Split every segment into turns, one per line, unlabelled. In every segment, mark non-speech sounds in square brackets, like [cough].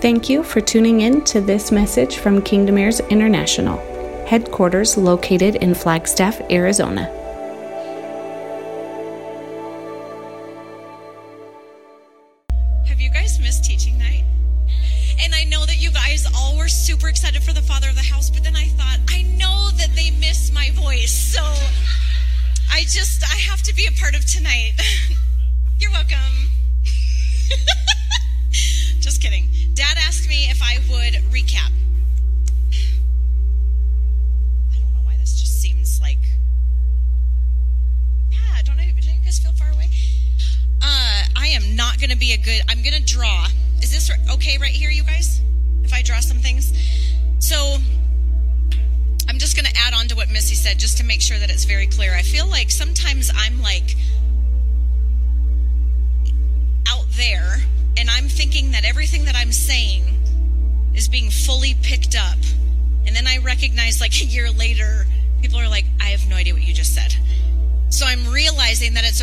Thank you for tuning in to this message from Kingdom Heirs International, headquarters located in Flagstaff, Arizona.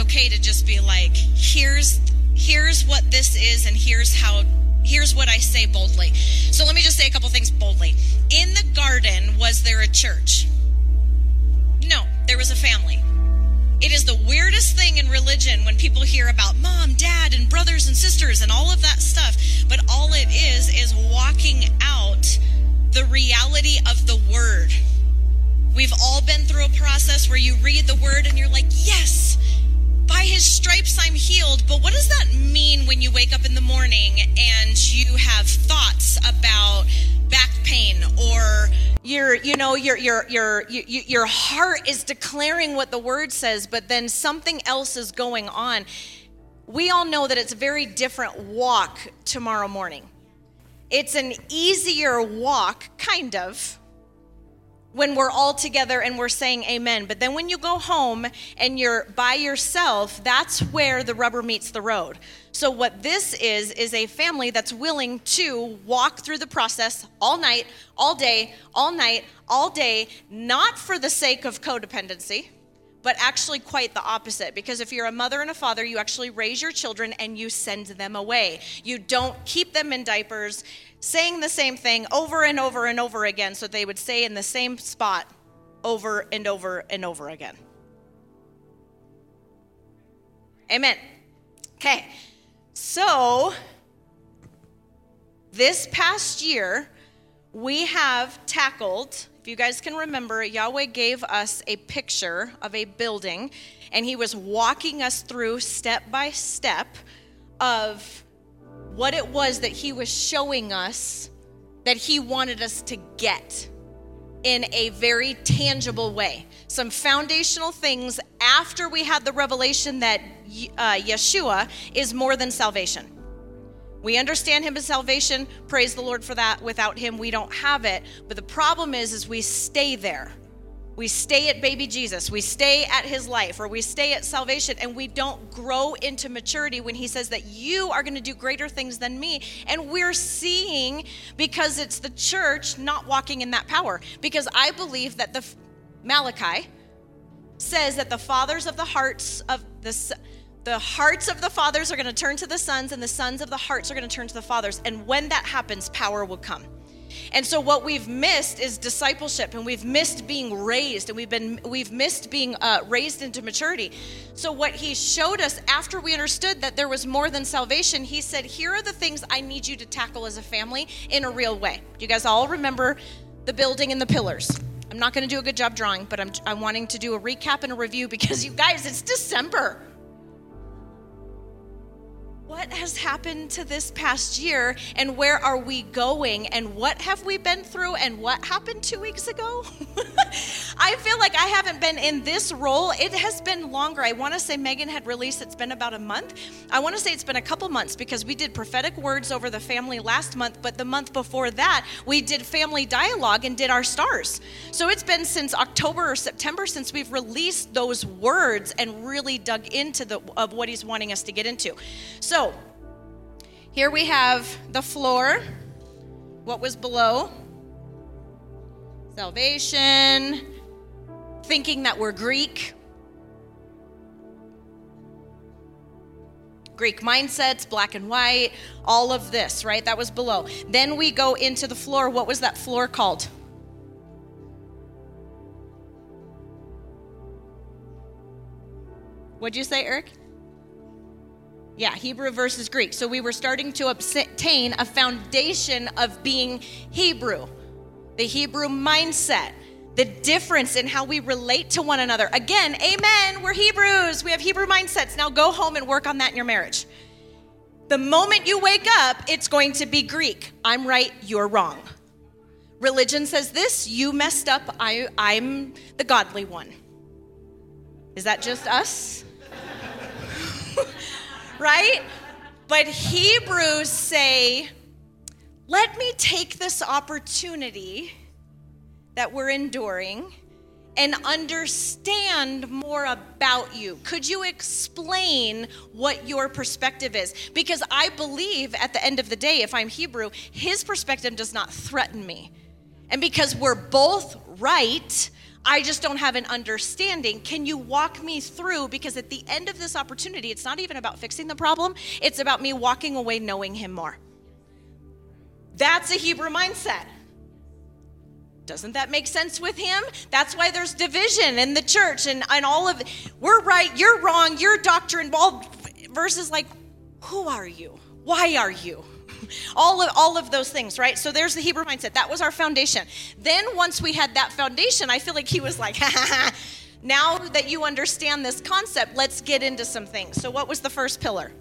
Okay to just be like, here's here's what this is and here's how here's what I say boldly. So let me just say a couple things boldly. In the garden was there a church? No, there was a family. It is the weirdest thing in religion when people hear about mom, dad, and brothers and sisters and all of that stuff. But all it is is walking out the reality of the word. We've all been through a process where you read the word and you're like, yes, by his stripes I'm healed. But what does that mean when you wake up in the morning and you have thoughts about back pain or your you know your your your your, heart is declaring what the word says but then something else is going on we all know that it's a very different walk tomorrow morning it's an easier walk kind of when we're all together and we're saying amen. But then when you go home and you're by yourself, that's where the rubber meets the road. So, what this is, is a family that's willing to walk through the process all night, all day, all night, all day, not for the sake of codependency. But actually, quite the opposite. Because if you're a mother and a father, you actually raise your children and you send them away. You don't keep them in diapers saying the same thing over and over and over again so they would stay in the same spot over and over and over again. Amen. Okay, so this past year, we have tackled, if you guys can remember, Yahweh gave us a picture of a building, and He was walking us through step by step of what it was that he was showing us that he wanted us to get in a very tangible way. Some foundational things after we had the revelation that uh, Yeshua is more than salvation. We understand him as salvation. Praise the Lord for that. Without him, we don't have it. But the problem is, is we stay there we stay at baby Jesus, we stay at his life, or we stay at salvation, and we don't grow into maturity when he says that you are going to do greater things than me. And we're seeing because it's the church not walking in that power. Because I believe that the Malachi says that the fathers of the hearts of the the hearts of the fathers are going to turn to the sons and the sons of the hearts are going to turn to the fathers and when that happens power will come and so what we've missed is discipleship and we've missed being raised and we've been we've missed being uh, raised into maturity. So what he showed us after we understood that there was more than salvation, he said, "Here are the things I need you to tackle as a family in a real way." You guys all remember the building and the pillars. I'm not going to do a good job drawing, but I'm I'm wanting to do a recap and a review because [laughs] you guys, it's December what has happened to this past year and where are we going and what have we been through and what happened two weeks ago? [laughs] I feel like I haven't been in this role. It has been longer. I want to say Megan had released, it's been about a month. I want to say it's been a couple months because we did prophetic words over the family last month, but the month before that, we did family dialogue and did our stars. So it's been since October or September since we've released those words and really dug into the of what he's wanting us to get into. So so, here we have the floor, what was below salvation, thinking that we're Greek, Greek mindsets, black and white, all of this, right? That was below. Then we go into the floor. What was that floor called? What'd you say, Eric? Yeah, Hebrew versus Greek. So we were starting to obtain a foundation of being Hebrew, the Hebrew mindset, the difference in how we relate to one another. Again, amen, we're Hebrews. We have Hebrew mindsets. Now go home and work on that in your marriage. The moment you wake up, it's going to be Greek. I'm right, you're wrong. Religion says this, you messed up, I, I'm the godly one. Is that just us? [laughs] right? But Hebrews say, let me take this opportunity that we're enduring and understand more about you. Could you explain what your perspective is? Because I believe at the end of the day, if I'm Hebrew, his perspective does not threaten me. And because we're both right, I just don't have an understanding. Can you walk me through? Because at the end of this opportunity, it's not even about fixing the problem, it's about me walking away knowing Him more. That's a Hebrew mindset. Doesn't that make sense with him? That's why there's division in the church and, and all of we're right, you're wrong, your doctrine, all verses like, who are you? Why are you? [laughs] all of all of those things, right? So there's the Hebrew mindset. That was our foundation. Then once we had that foundation, I feel like he was like, [laughs] now that you understand this concept, let's get into some things. So what was the first pillar?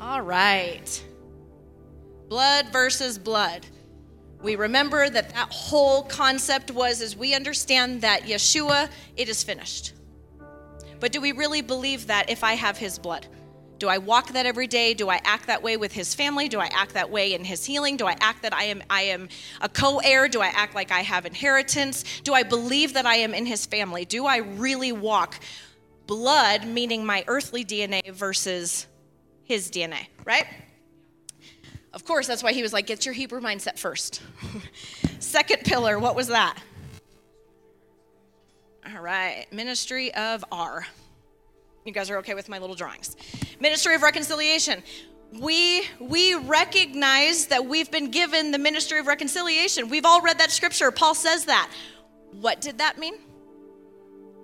All right. Blood versus blood. We remember that that whole concept was as we understand that Yeshua, it is finished. But do we really believe that if I have his blood? Do I walk that every day? Do I act that way with his family? Do I act that way in his healing? Do I act that I am I am a co-heir? Do I act like I have inheritance? Do I believe that I am in his family? Do I really walk blood meaning my earthly DNA versus his DNA, right? Of course, that's why he was like, get your Hebrew mindset first. [laughs] Second pillar, what was that? All right, ministry of R. You guys are okay with my little drawings. Ministry of reconciliation. We we recognize that we've been given the ministry of reconciliation. We've all read that scripture. Paul says that. What did that mean?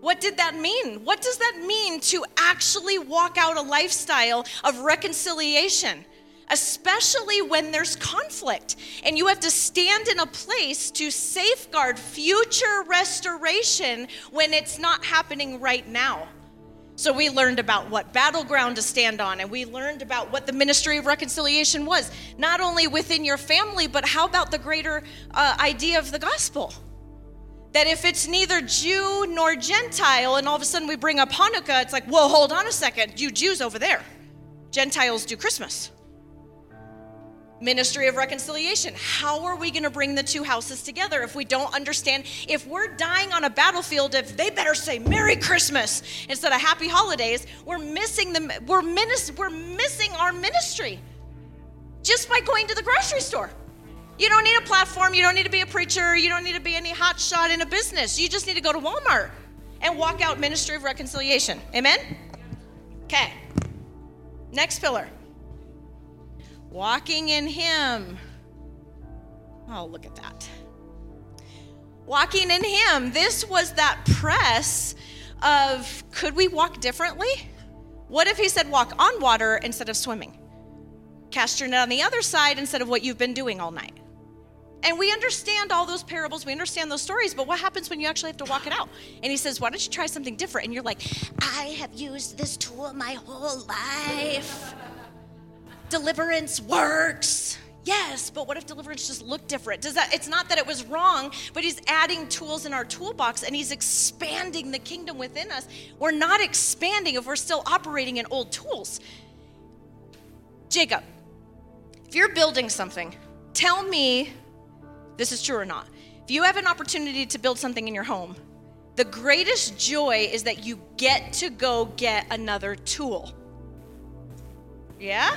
What did that mean? What does that mean to actually walk out a lifestyle of reconciliation? Especially when there's conflict and you have to stand in a place to safeguard future restoration when it's not happening right now. So we learned about what battleground to stand on, and we learned about what the ministry of reconciliation was, not only within your family, but how about the greater uh, idea of the gospel? That if it's neither Jew nor Gentile, and all of a sudden we bring up Hanukkah, it's like, whoa, hold on a second, you Jews over there. Gentiles do Christmas ministry of reconciliation. How are we going to bring the two houses together if we don't understand? If we're dying on a battlefield, if they better say Merry Christmas instead of Happy Holidays, we're missing the We're, minis- we're missing our ministry just by going to the grocery store. You don't need a platform. You don't need to be a preacher. You don't need to be any hot shot in a business. You just need to go to Walmart and walk out ministry of reconciliation. Amen? Okay. Next pillar. Walking in Him. Oh, look at that. Walking in Him. This was that press of could we walk differently? What if He said walk on water instead of swimming? Cast your net on the other side instead of what you've been doing all night. And we understand all those parables, we understand those stories, but what happens when you actually have to walk it out? And he says, Why don't you try something different? And you're like, I have used this tool my whole life deliverance works. Yes, but what if deliverance just looked different? Does that it's not that it was wrong, but he's adding tools in our toolbox and he's expanding the kingdom within us. We're not expanding if we're still operating in old tools. Jacob, if you're building something, tell me this is true or not. If you have an opportunity to build something in your home, the greatest joy is that you get to go get another tool. Yeah?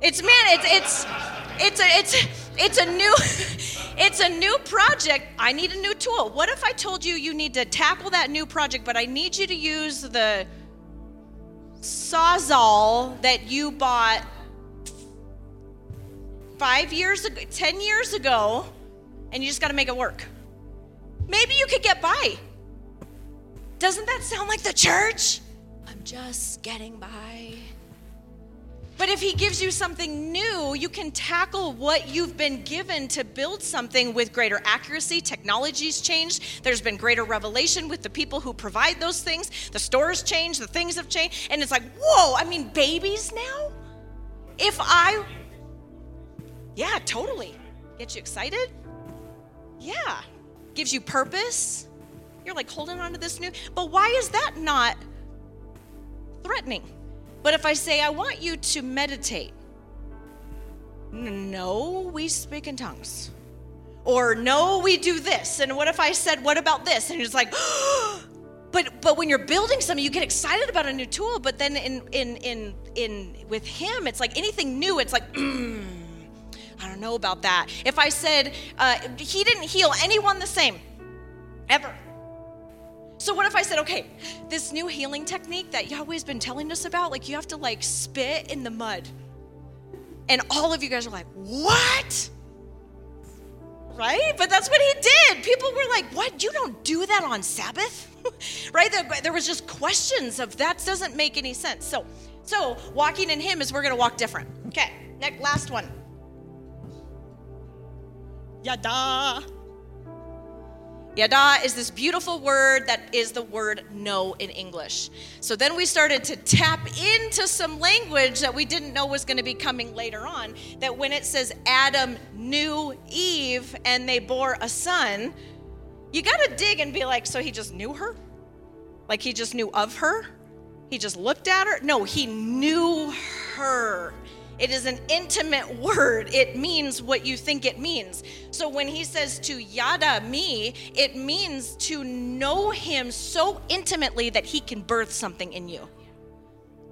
It's man, it's it's it's a it's it's a new [laughs] it's a new project. I need a new tool. What if I told you you need to tackle that new project, but I need you to use the sawzall that you bought five years ago, 10 years ago, and you just got to make it work. Maybe you could get by. Doesn't that sound like the church? I'm just getting by. But if he gives you something new, you can tackle what you've been given to build something with greater accuracy. Technology's changed. There's been greater revelation with the people who provide those things. The stores changed, the things have changed. And it's like, whoa, I mean, babies now? If I. Yeah, totally. Get you excited? Yeah. Gives you purpose. You're like holding on to this new. But why is that not threatening? But if I say, I want you to meditate, no, we speak in tongues. Or no, we do this. And what if I said, what about this? And you're like, [gasps] but but when you're building something, you get excited about a new tool. But then in in in in with him, it's like anything new, it's like, [clears throat] I don't know about that. If I said uh, he didn't heal anyone the same, ever. So what if I said, okay, this new healing technique that Yahweh's been telling us about, like you have to like spit in the mud. And all of you guys are like, what? Right? But that's what he did. People were like, what? You don't do that on Sabbath? [laughs] right? There was just questions of that doesn't make any sense. So, so walking in him is we're gonna walk different. Okay, next last one. Yada. Yada is this beautiful word that is the word know in English. So then we started to tap into some language that we didn't know was going to be coming later on. That when it says Adam knew Eve and they bore a son, you got to dig and be like, so he just knew her? Like he just knew of her? He just looked at her? No, he knew her. It is an intimate word. It means what you think it means. So when he says to yada me, it means to know him so intimately that he can birth something in you.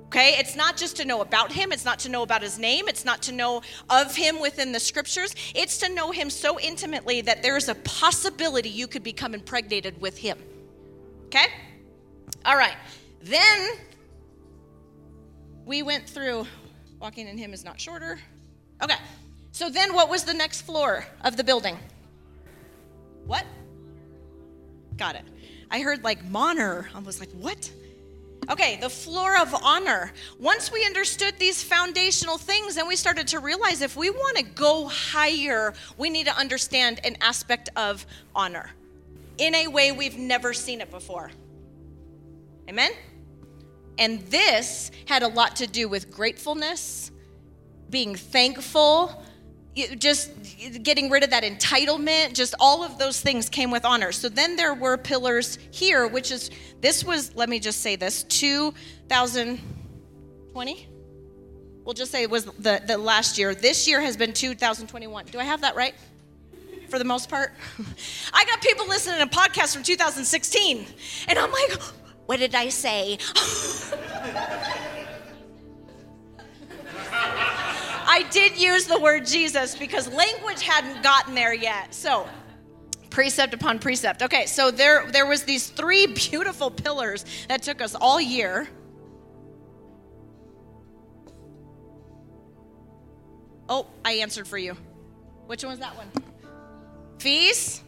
Okay, it's not just to know about him, it's not to know about his name, it's not to know of him within the scriptures. It's to know him so intimately that there's a possibility you could become impregnated with him. Okay? All right. Then we went through Walking in Him is not shorter. Okay. So then what was the next floor of the building? What? Got it. I heard like honor. I was like, what? Okay, the floor of honor. Once we understood these foundational things, then we started to realize if we want to go higher, we need to understand an aspect of honor in a way we've never seen it before. Amen? And this had a lot to do with gratefulness, being thankful, just getting rid of that entitlement, just all of those things came with honor. So then there were pillars here, which is, this was, let me just say this, 2020? We'll just say it was the, the last year. This year has been 2021. Do I have that right? For the most part? [laughs] I got people listening to podcasts from 2016, and I'm like, what did I say? I did use the word Jesus because language hadn't gotten there yet. So, precept upon precept. Okay, so there there was these three beautiful pillars that took us all year. Oh, I answered for you. Which one was that one? Feast,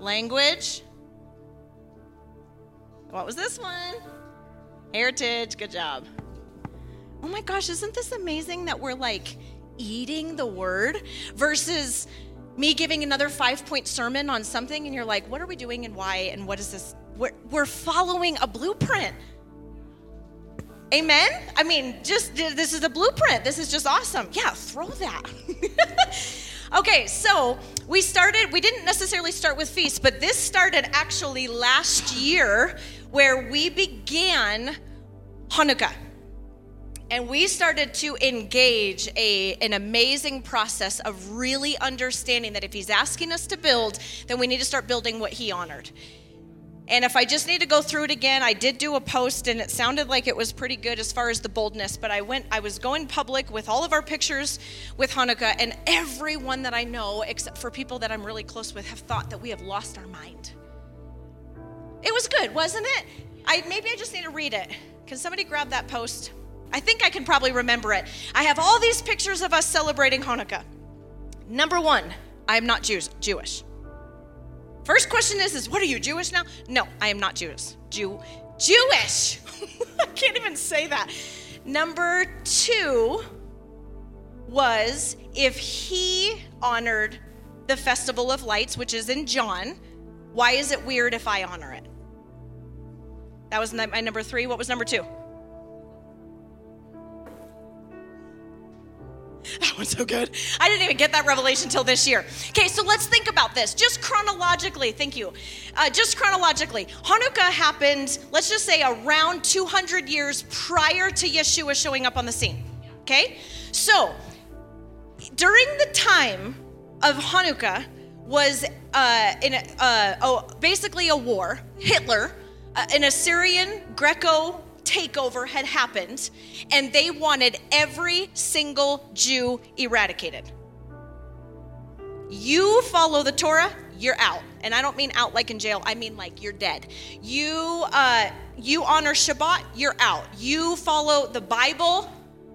language, what was this one? Heritage. Good job. Oh my gosh, isn't this amazing that we're like eating the word versus me giving another five point sermon on something and you're like, what are we doing and why and what is this? We're, we're following a blueprint. Amen? I mean, just this is a blueprint. This is just awesome. Yeah, throw that. [laughs] okay, so we started, we didn't necessarily start with feast, but this started actually last year where we began Hanukkah. And we started to engage a, an amazing process of really understanding that if he's asking us to build, then we need to start building what he honored. And if I just need to go through it again, I did do a post and it sounded like it was pretty good as far as the boldness, but I went I was going public with all of our pictures with Hanukkah and everyone that I know except for people that I'm really close with have thought that we have lost our mind. It was good, wasn't it? I maybe I just need to read it. Can somebody grab that post? I think I can probably remember it. I have all these pictures of us celebrating Hanukkah. Number one, I am not Jews, Jewish. First question is, is what are you Jewish now? No, I am not Jewish. Jew, Jewish. [laughs] I can't even say that. Number two was if he honored the Festival of Lights, which is in John, why is it weird if I honor it? That was my number three. What was number two? That one's so good. I didn't even get that revelation till this year. Okay, so let's think about this. Just chronologically, thank you. Uh, just chronologically, Hanukkah happened, let's just say, around 200 years prior to Yeshua showing up on the scene. Okay? So, during the time of Hanukkah was uh, in a, uh, oh, basically a war. Hitler, uh, an Assyrian Greco takeover had happened, and they wanted every single Jew eradicated. You follow the Torah, you're out. And I don't mean out like in jail, I mean like you're dead. You uh, you honor Shabbat, you're out. You follow the Bible,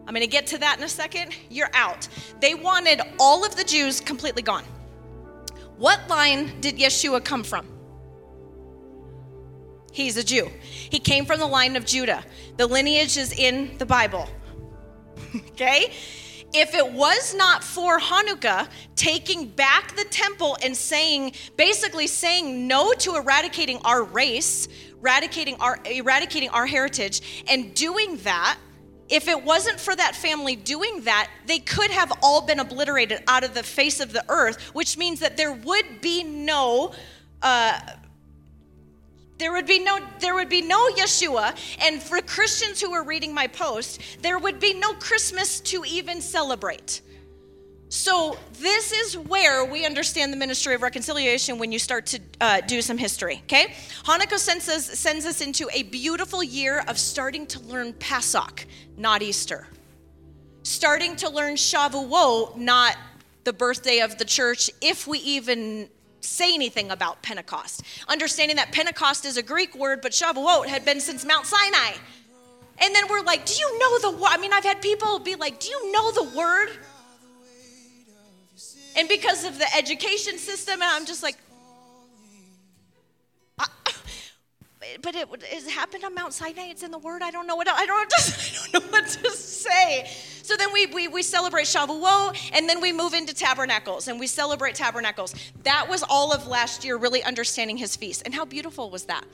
I'm going to get to that in a second. You're out. They wanted all of the Jews completely gone. What line did Yeshua come from? He's a Jew. He came from the line of Judah. The lineage is in the Bible. [laughs] okay? If it was not for Hanukkah taking back the temple and saying, basically saying no to eradicating our race, eradicating our, eradicating our heritage, and doing that, if it wasn't for that family doing that, they could have all been obliterated out of the face of the earth, which means that there would be no. Uh, there would be no there would be no Yeshua and for Christians who are reading my post there would be no Christmas to even celebrate. So this is where we understand the ministry of reconciliation when you start to uh, do some history. Okay, Hanukkah sends us sends us into a beautiful year of starting to learn Pesach, not Easter. Starting to learn Shavuot, not the birthday of the church, if we even say anything about Pentecost. Understanding that Pentecost is a Greek word, but Shavuot had been since Mount Sinai. And then we're like, do you know the word? I mean, I've had people be like, do you know the word? And because of the education system, and I'm just like, uh, [laughs] but it, it happened on Mount Sinai. It's in the Word. I don't know what I don't, [laughs] I don't know what to say. So then we, we we celebrate Shavuot, and then we move into Tabernacles, and we celebrate Tabernacles. That was all of last year, really understanding His feast, and how beautiful was that?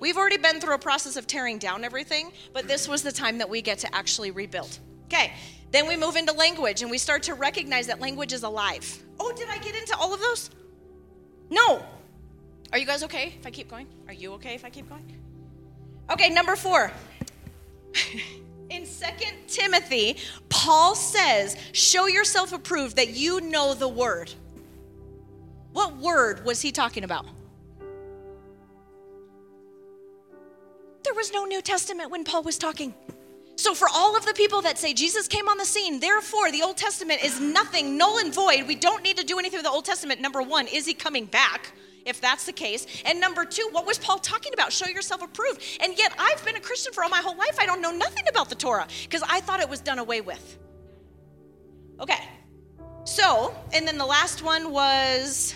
We've already been through a process of tearing down everything, but this was the time that we get to actually rebuild. Okay, then we move into language, and we start to recognize that language is alive. Oh, did I get into all of those? No, are you guys okay if I keep going? Are you okay if I keep going? Okay, number four. [laughs] In Second Timothy, Paul says, Show yourself approved that you know the word. What word was he talking about? There was no New Testament when Paul was talking. So, for all of the people that say Jesus came on the scene, therefore the Old Testament is nothing, null and void, we don't need to do anything with the Old Testament. Number one, is he coming back? If that's the case. And number two, what was Paul talking about? Show yourself approved. And yet, I've been a Christian for all my whole life. I don't know nothing about the Torah because I thought it was done away with. Okay. So, and then the last one was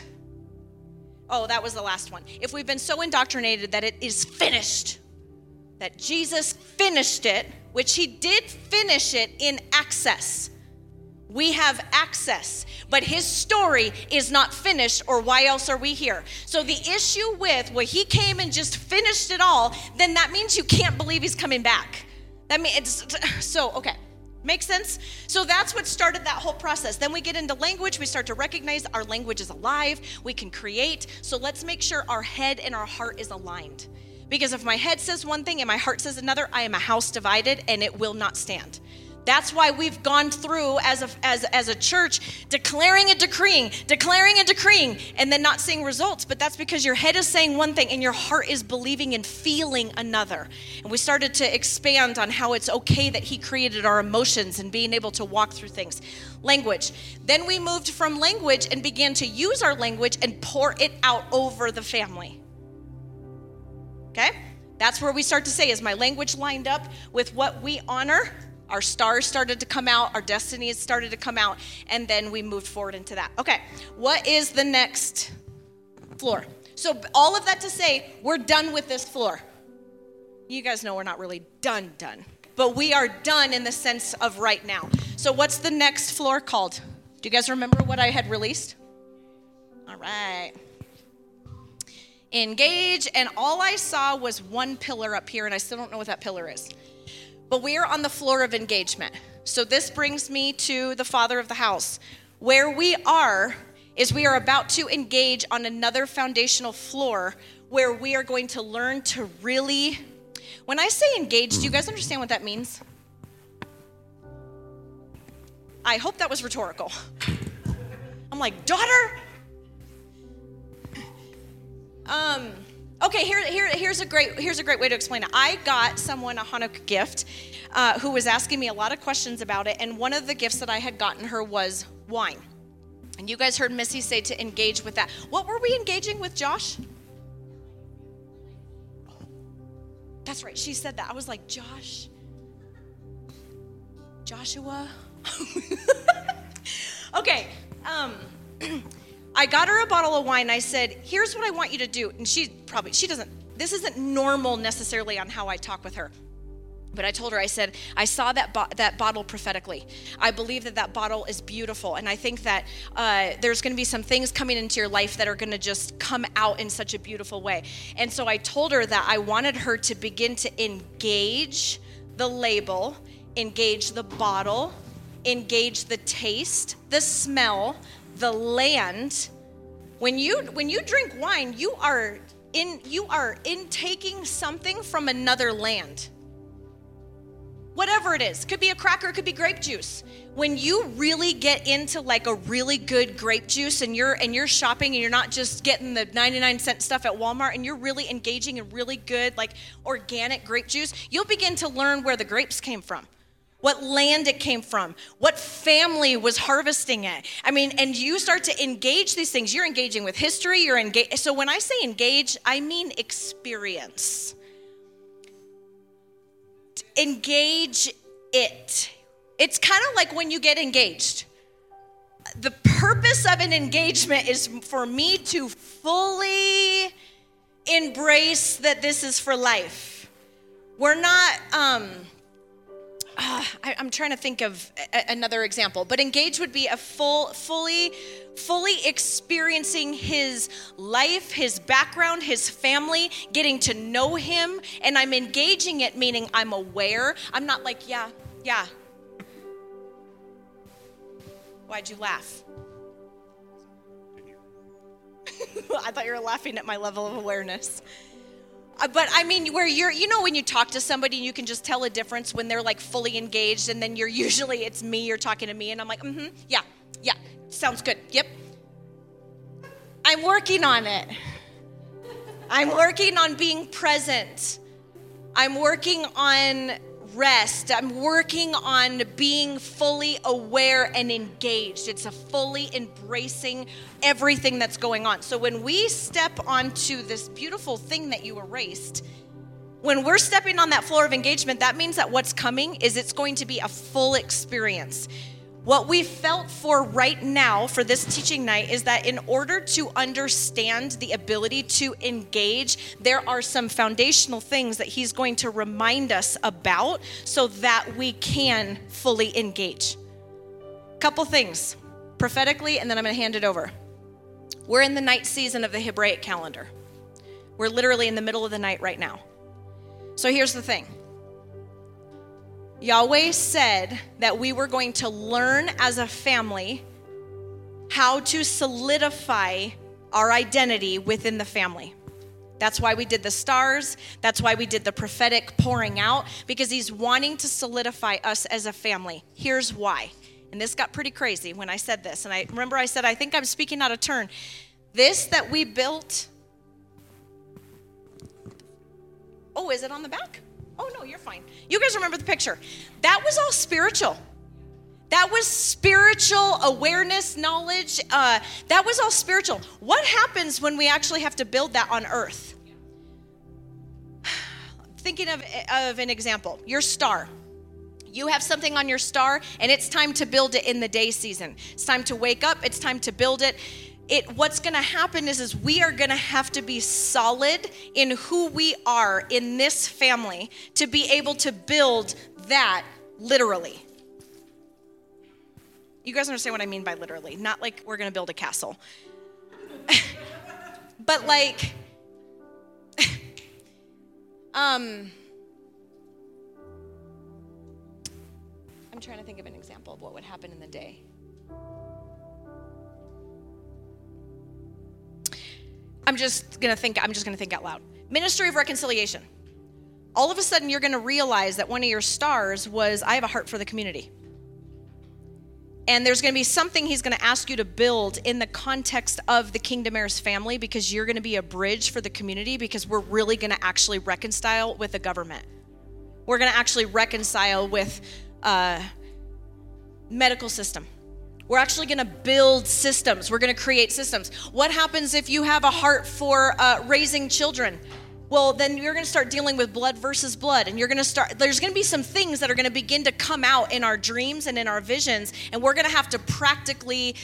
oh, that was the last one. If we've been so indoctrinated that it is finished, that Jesus finished it, which he did finish it in access. We have access, but his story is not finished, or why else are we here? So, the issue with, well, he came and just finished it all, then that means you can't believe he's coming back. That means it's [sighs] so, okay. Makes sense? So that's what started that whole process. Then we get into language. We start to recognize our language is alive. We can create. So let's make sure our head and our heart is aligned. Because if my head says one thing and my heart says another, I am a house divided and it will not stand. That's why we've gone through as a, as, as a church declaring and decreeing, declaring and decreeing, and then not seeing results. But that's because your head is saying one thing and your heart is believing and feeling another. And we started to expand on how it's okay that He created our emotions and being able to walk through things. Language. Then we moved from language and began to use our language and pour it out over the family. Okay? That's where we start to say, is my language lined up with what we honor Our stars started to come out, our destinies started to come out, and then we moved forward into that. Okay, what is the next floor? So, all of that to say, we're done with this floor. You guys know we're not really done, done, but we are done in the sense of right now. So, what's the next floor called? Do you guys remember what I had released? All right. Engage, and all I saw was one pillar up here, and I still don't know what that pillar is. But we are on the floor of engagement. So this brings me to the father of the house. Where we are is we are about to engage on another foundational floor where we are going to learn to really. When I say engage, do you guys understand what that means? I hope that was rhetorical. I'm like, daughter? Um, Okay, here, here, here's a great here's a great way to explain it. I got someone a Hanukkah gift uh, who was asking me a lot of questions about it, and one of the gifts that I had gotten her was wine. And you guys heard Missy say to engage with that. What were we engaging with, Josh? That's right. She said that. I was like, Josh, Joshua. [laughs] okay. Um, [clears throat] I got her a bottle of wine. I said, "Here's what I want you to do." And she probably she doesn't this isn't normal necessarily on how I talk with her. But I told her, I said, I saw that bo- that bottle prophetically. I believe that that bottle is beautiful, and I think that uh, there's going to be some things coming into your life that are going to just come out in such a beautiful way. And so I told her that I wanted her to begin to engage the label, engage the bottle, engage the taste, the smell, the land when you when you drink wine you are in you are intaking something from another land. Whatever it is could be a cracker could be grape juice. When you really get into like a really good grape juice and you're and you're shopping and you're not just getting the 99 cent stuff at walmart and you're really engaging in really good like organic grape juice you'll begin to learn where the grapes came from what land it came from, what family was harvesting it. I mean, and you start to engage these things. You're engaging with history, you're engaged. So when I say engage, I mean experience. Engage it. It's kind of like when you get engaged. The purpose of an engagement is for me to fully embrace that this is for life. We're not, um, uh, I, am trying to think of a, another example, but engage would be a full, fully, fully experiencing his life, his background, his family, getting to know him, and I'm engaging it, meaning I'm aware. I'm not like, yeah, yeah. Why'd you laugh? [laughs] I thought you were laughing at my level of awareness. Uh, but I mean, where you're, you know, when you talk to somebody, you can just tell a difference when they're like fully engaged, and then you're [laughs] usually it's me, you're talking to me, and I'm like, mm-hmm, yeah, yeah, sounds good, yep. I'm working on it. I'm working on being present. I'm working on rest. I'm working on being fully aware and engaged. It's a fully embracing everything that's going on. So when we step onto this beautiful thing that you erased, when we're stepping on that floor of engagement, that means that what's coming is it's going to be a full experience. What we felt for right now for this teaching night is that in order to understand the ability to engage, there are some foundational things that he's going to remind us about so that we can fully engage. Couple things prophetically, and then I'm going to hand it over. We're in the night season of the Hebraic calendar. We're literally in the middle of the night right now. So here's the thing Yahweh said that we were going to learn as a family how to solidify our identity within the family. That's why we did the stars. That's why we did the prophetic pouring out, because he's wanting to solidify us as a family. Here's why. And this got pretty crazy when I said this. And I remember I said, I think I'm speaking out of turn. This that we built. Oh, is it on the back? Oh, no, you're fine. You guys remember the picture. That was all spiritual. That was spiritual awareness, knowledge. Uh, that was all spiritual. What happens when we actually have to build that on earth? [sighs] Thinking of, of an example, your star. You have something on your star, and it's time to build it in the day season. It's time to wake up, it's time to build it. It, what's going to happen is, is we are going to have to be solid in who we are in this family to be able to build that literally. You guys understand what I mean by literally? Not like we're going to build a castle. [laughs] but like [laughs] um I'm trying to think of an example of what would happen in the day. I'm just to think I'm just to think out loud. Ministry of reconciliation. All of a sudden you're to realize that one of your stars was I have a heart for the community. And there's going to be something he's going to ask you to build in the context of the Kingdom Heirs family because you're going to be a bridge for the community because we're really going to actually reconcile with the government. We're going to actually reconcile with uh, medical system. We're actually going to build systems. We're going to create systems. What happens if you have a heart for uh, raising children? well, then you're going to start dealing with blood versus blood. And you're going to start, there's going to be some things that are going to begin to come out in our dreams and in our visions. And we're going to have to practically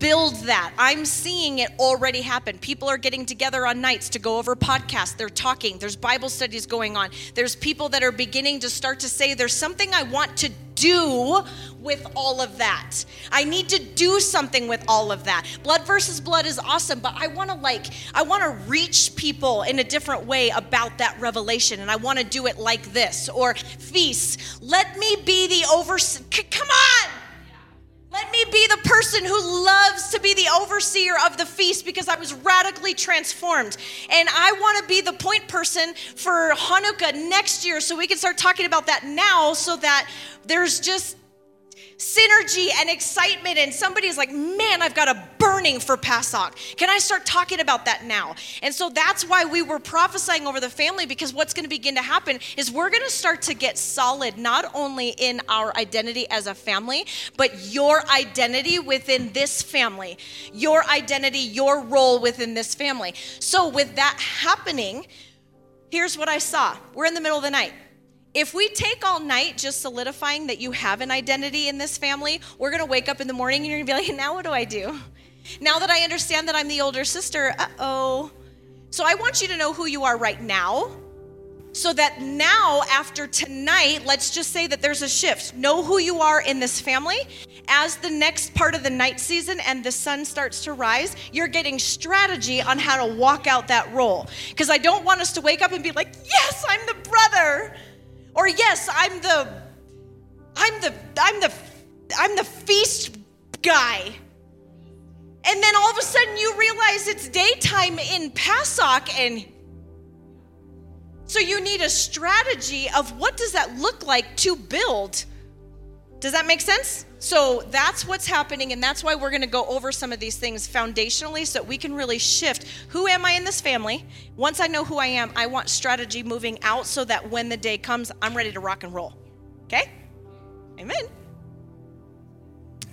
build that. I'm seeing it already happen. People are getting together on nights to go over podcasts. They're talking. There's Bible studies going on. There's people that are beginning to start to say, There's something I want to do with all of that. I need to do something with all of that. Blood versus blood is awesome, but I want to like I want to reach people in a different way about that revelation and I want to do it like this or feasts. Let me be the over come on. Let me be the person who loves to be the overseer of the feast because I was radically transformed. And I want to be the point person for Hanukkah next year so we can start talking about that now so that there's just synergy and excitement, and somebody's like, man, I've got a burning for Pesach. Can I start talking about that now? And so that's why we were prophesying over the family because what's going to begin to happen is we're going to start to get solid not only in our identity as a family, but your identity within this family, your identity, your role within this family. So, with that happening, here's what I saw. We're in the middle of the night. If we take all night just solidifying that you have an identity in this family, we're going to wake up in the morning and you're going to be like, now what do I do? Now that I understand that I'm the older sister, uh oh. So I want you to know who you are right now. So that now, after tonight, let's just say that there's a shift. Know who you are in this family. As the next part of the night season and the sun starts to rise, you're getting strategy on how to walk out that role. Because I don't want us to wake up and be like, yes, I'm the brother. Or yes, I'm the I'm the I'm the I'm the feast guy. And then all of a sudden you realize it's daytime in Pesach and so you need a strategy of what does that look like to build. Does that make sense? So that's what's happening, and that's why we're going to go over some of these things foundationally so that we can really shift who am I in this family? Once I know who I am, I want strategy moving out so that when the day comes, I'm ready to rock and roll. Okay? Amen.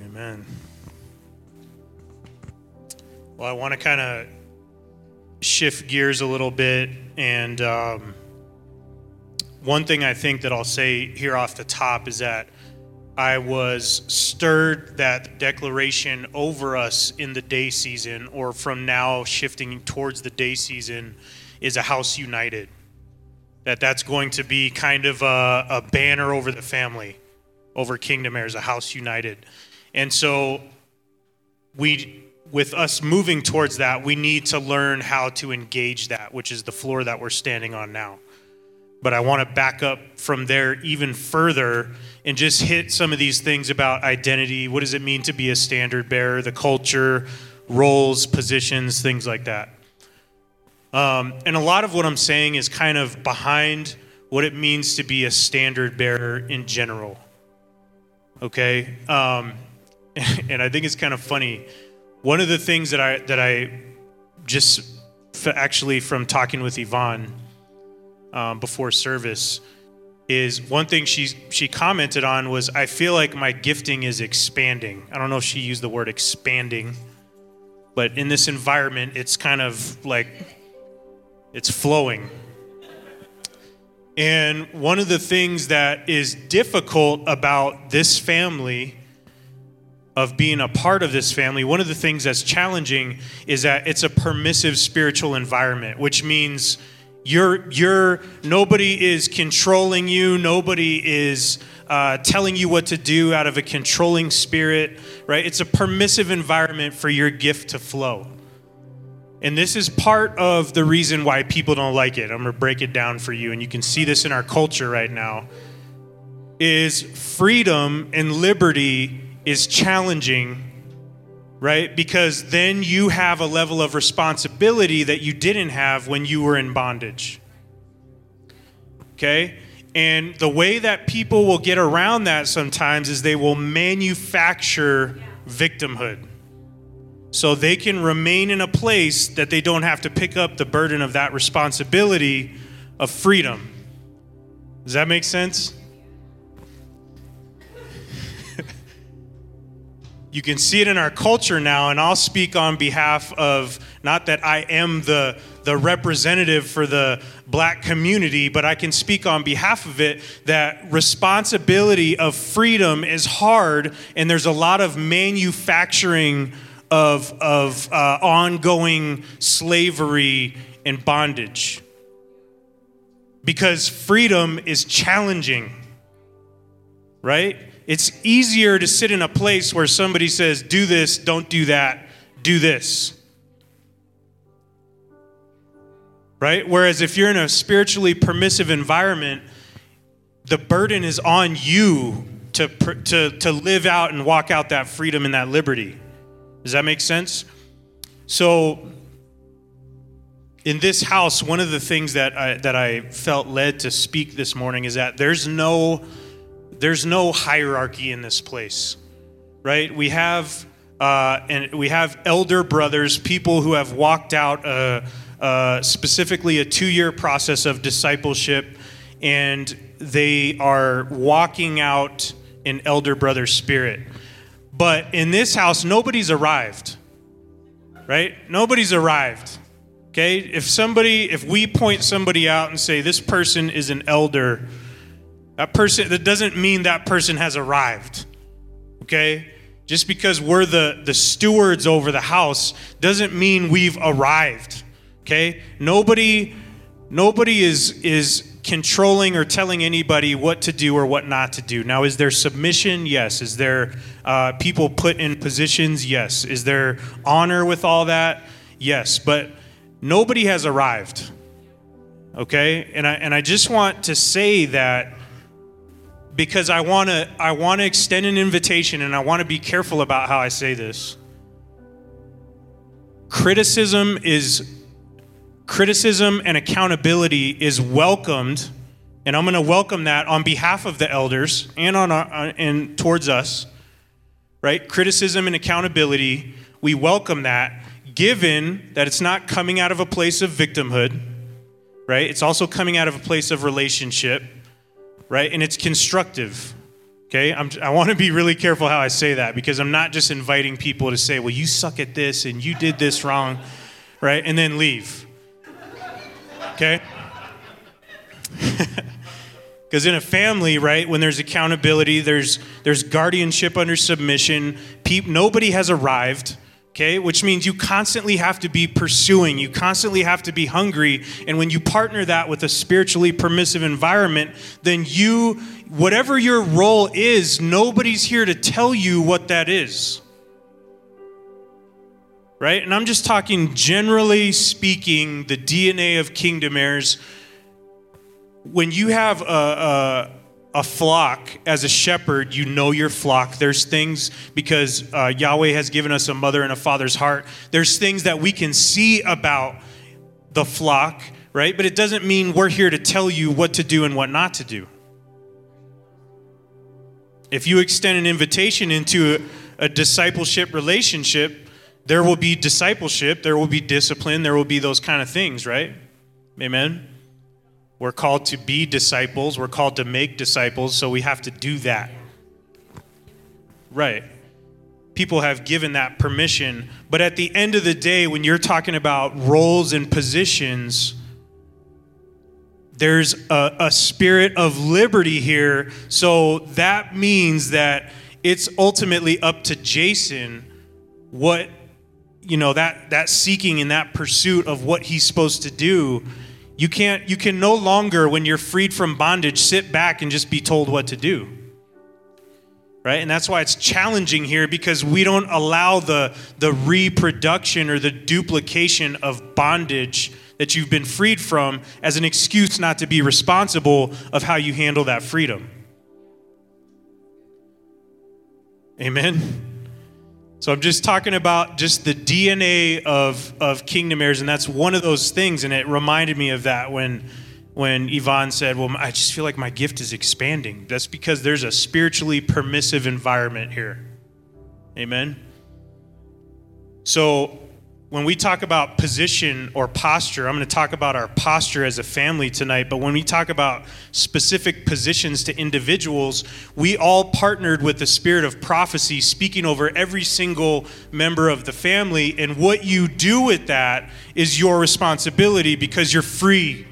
Amen. Well, I want to kind of shift gears a little bit. And um, one thing I think that I'll say here off the top is that I was stirred that declaration over us in the day season, or from now shifting towards the day season, is a house united. That that's going to be kind of a, a banner over the family, over Kingdom Heirs, a house united. And so, we, with us moving towards that, we need to learn how to engage that, which is the floor that we're standing on now. But I want to back up from there even further and just hit some of these things about identity. What does it mean to be a standard bearer? The culture, roles, positions, things like that. Um, and a lot of what I'm saying is kind of behind what it means to be a standard bearer in general. Okay? Um, [laughs] and I think it's kind of funny. One of the things that I, that I just actually from talking with Yvonne um, before service is one thing she she commented on was I feel like my gifting is expanding. I don't know if she used the word expanding, but in this environment, it's kind of like it's flowing. And one of the things that is difficult about this family, of being a part of this family, one of the things that's challenging is that it's a permissive spiritual environment, which means you're, you're, nobody is controlling you, nobody is uh, telling you what to do out of a controlling spirit, right? It's a permissive environment for your gift to flow. And this is part of the reason why people don't like it. I'm going to break it down for you and you can see this in our culture right now. Is freedom and liberty is challenging, right? Because then you have a level of responsibility that you didn't have when you were in bondage. Okay? And the way that people will get around that sometimes is they will manufacture victimhood. So they can remain in a place that they don't have to pick up the burden of that responsibility of freedom. Does that make sense? You can see it in our culture now, and I'll speak on behalf of not that I am the the representative for the black community, but I can speak on behalf of it that responsibility of freedom is hard, and there's a lot of manufacturing of, of uh, ongoing slavery and bondage. Because freedom is challenging, right? It's easier to sit in a place where somebody says, do this, don't do that, do this. right? Whereas if you're in a spiritually permissive environment, the burden is on you to, to, to live out and walk out that freedom and that liberty. Does that make sense? So, in this house, one of the things that I, that I felt led to speak this morning is that there's no, there's no hierarchy in this place, right? We have, uh, and we have elder brothers, people who have walked out a, uh, specifically a two year process of discipleship, and they are walking out in elder brother spirit. But in this house, nobody's arrived, right? Nobody's arrived. Okay? If somebody, if we point somebody out and say, this person is an elder, that person, that doesn't mean that person has arrived. Okay? Just because we're the, the stewards over the house doesn't mean we've arrived. Okay? Nobody nobody is is controlling or telling anybody what to do or what not to do. Now, is there submission? Yes. Is there uh, people put in positions? Yes. Is there honor with all that? Yes. But nobody has arrived. Okay? And I and I just want to say that because I want to I want to extend an invitation and I want to be careful about how I say this. Criticism is criticism and accountability is welcomed, and I'm going to welcome that on behalf of the elders and on our, uh, and towards us. Right? Criticism and accountability, we welcome that, given that it's not coming out of a place of victimhood. Right? It's also coming out of a place of relationship. Right? And it's constructive. Okay, I'm, i want to be really careful how I say that because I'm not just inviting people to say, well, you suck at this and you did this wrong, right? And then leave okay? [laughs] Because in a family, right, when there's accountability, there's there's guardianship under submission. Pe- nobody has arrived, okay? Which means you constantly have to be pursuing. You constantly have to be hungry. And when you partner that with a spiritually permissive environment, then you, whatever your role is, nobody's here to tell you what that is right? And I'm just talking generally speaking, the DNA of kingdom heirs. When you have a, a, a flock as a shepherd, you know your flock. There's things because uh, Yahweh has given us a mother and a father's heart. There's things that we can see about the flock, right? But it doesn't mean we're here to tell you what to do and what not to do. If you extend an invitation into a, a discipleship relationship, there will be discipleship, there will be discipline, there will be those kind of things, right? Amen. We're called to be disciples, we're called to make disciples, so we have to do that. Right. People have given that permission, but at the end of the day, when you're talking about roles and positions, there's a, a spirit of liberty here. So that means that it's ultimately up to Jason what you know that that seeking and that pursuit of what he's supposed to do you can't you can no longer when you're freed from bondage sit back and just be told what to do. Right? And that's why it's challenging here because we don't allow the the reproduction or the duplication of bondage that you've been freed from as an excuse not to be responsible of how you handle that freedom. Amen so I'm just talking about just the DNA of, of Kingdom Heirs, and that's one of those things. And it reminded me of that when when Yvonne said, Well, I just feel like my gift is expanding. That's because there's a spiritually permissive environment here. Amen. So when we talk about position or posture, I'm going to talk about our posture as a family tonight. But when we talk about specific positions to individuals, we all partnered with the spirit of prophecy, speaking over every single member of the family. And what you do with that is your responsibility because you're free.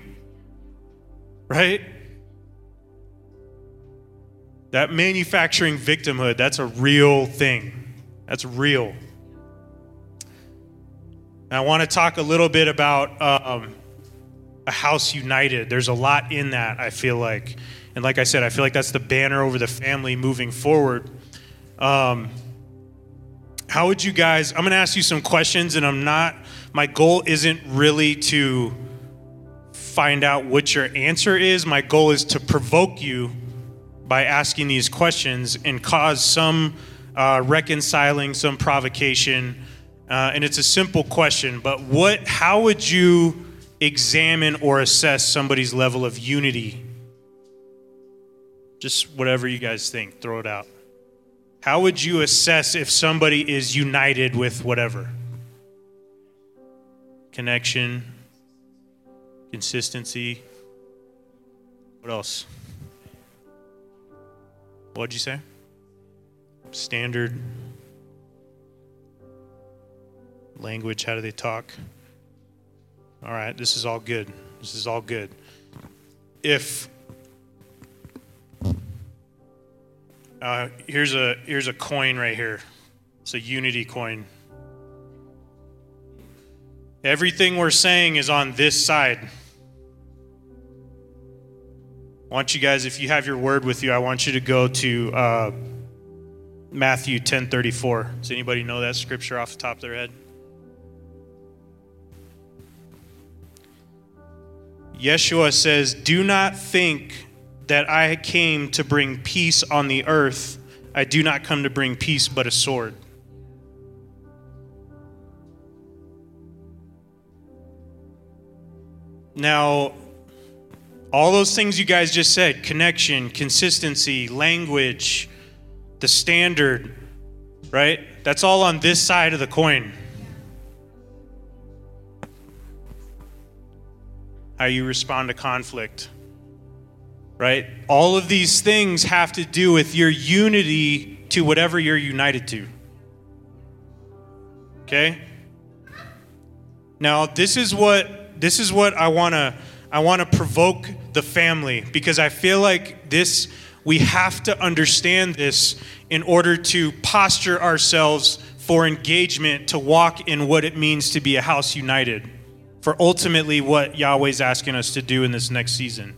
Right? That manufacturing victimhood, that's a real thing. That's real. And I want to talk a little bit about um, a house united. There's a lot in that, I feel like. And like I said, I feel like that's the banner over the family moving forward. Um, how would you guys? I'm going to ask you some questions, and I'm not, my goal isn't really to find out what your answer is. My goal is to provoke you by asking these questions and cause some uh, reconciling, some provocation uh, and it's a simple question, but what, how would you examine or assess somebody's level of unity? Just whatever you guys think, throw it out. How would you assess if somebody is united with whatever? Connection, consistency. What else? What'd you say? Standard language? How do they talk? All right, this is all good. This is all good. If uh, here's a here's a coin right here. It's a unity coin. Everything we're saying is on this side. I want you guys, if you have your word with you, I want you to go to uh, Matthew 10:34. Does anybody know that scripture off the top of their head? Yeshua says, Do not think that I came to bring peace on the earth. I do not come to bring peace, but a sword. Now, all those things you guys just said connection, consistency, language, the standard, right? That's all on this side of the coin. How you respond to conflict, right? All of these things have to do with your unity to whatever you're united to. Okay? Now, this is what this is what I want to I want to provoke the family because I feel like this we have to understand this in order to posture ourselves for engagement to walk in what it means to be a house united for ultimately what Yahweh's asking us to do in this next season.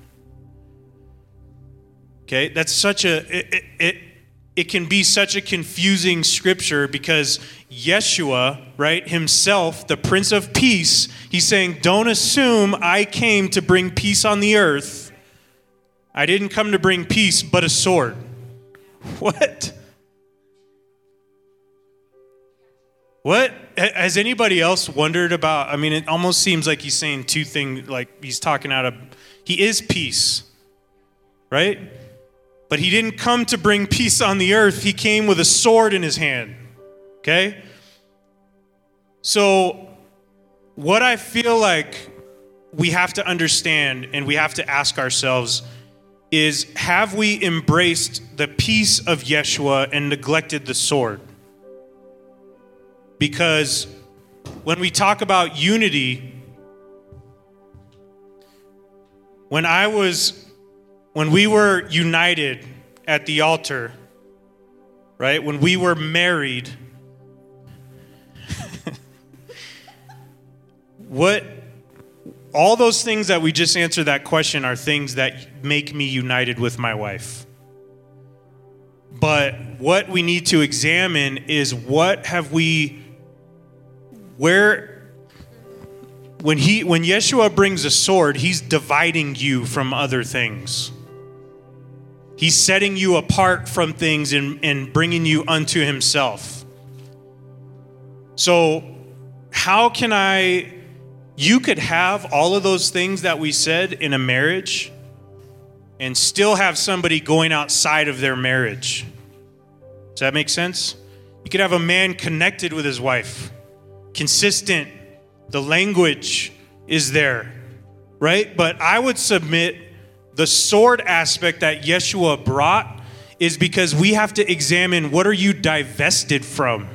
Okay, that's such a, it, it, it can be such a confusing scripture because Yeshua, right, himself, the Prince of Peace, he's saying, Don't assume I came to bring peace on the earth. I didn't come to bring peace, but a sword. [laughs] What? What has anybody else wondered about? I mean, it almost seems like he's saying two things. Like he's talking out of, he is peace, right? But he didn't come to bring peace on the earth. He came with a sword in his hand. Okay. So, what I feel like we have to understand and we have to ask ourselves is: Have we embraced the peace of Yeshua and neglected the sword? Because when we talk about unity, when I was, when we were united at the altar, right? When we were married, [laughs] what, all those things that we just answered that question are things that make me united with my wife. But what we need to examine is what have we, where, when he when Yeshua brings a sword, he's dividing you from other things. He's setting you apart from things and, and bringing you unto himself. So, how can I? You could have all of those things that we said in a marriage and still have somebody going outside of their marriage. Does that make sense? You could have a man connected with his wife, consistent, the language is there, right? But I would submit the sword aspect that Yeshua brought is because we have to examine what are you divested from?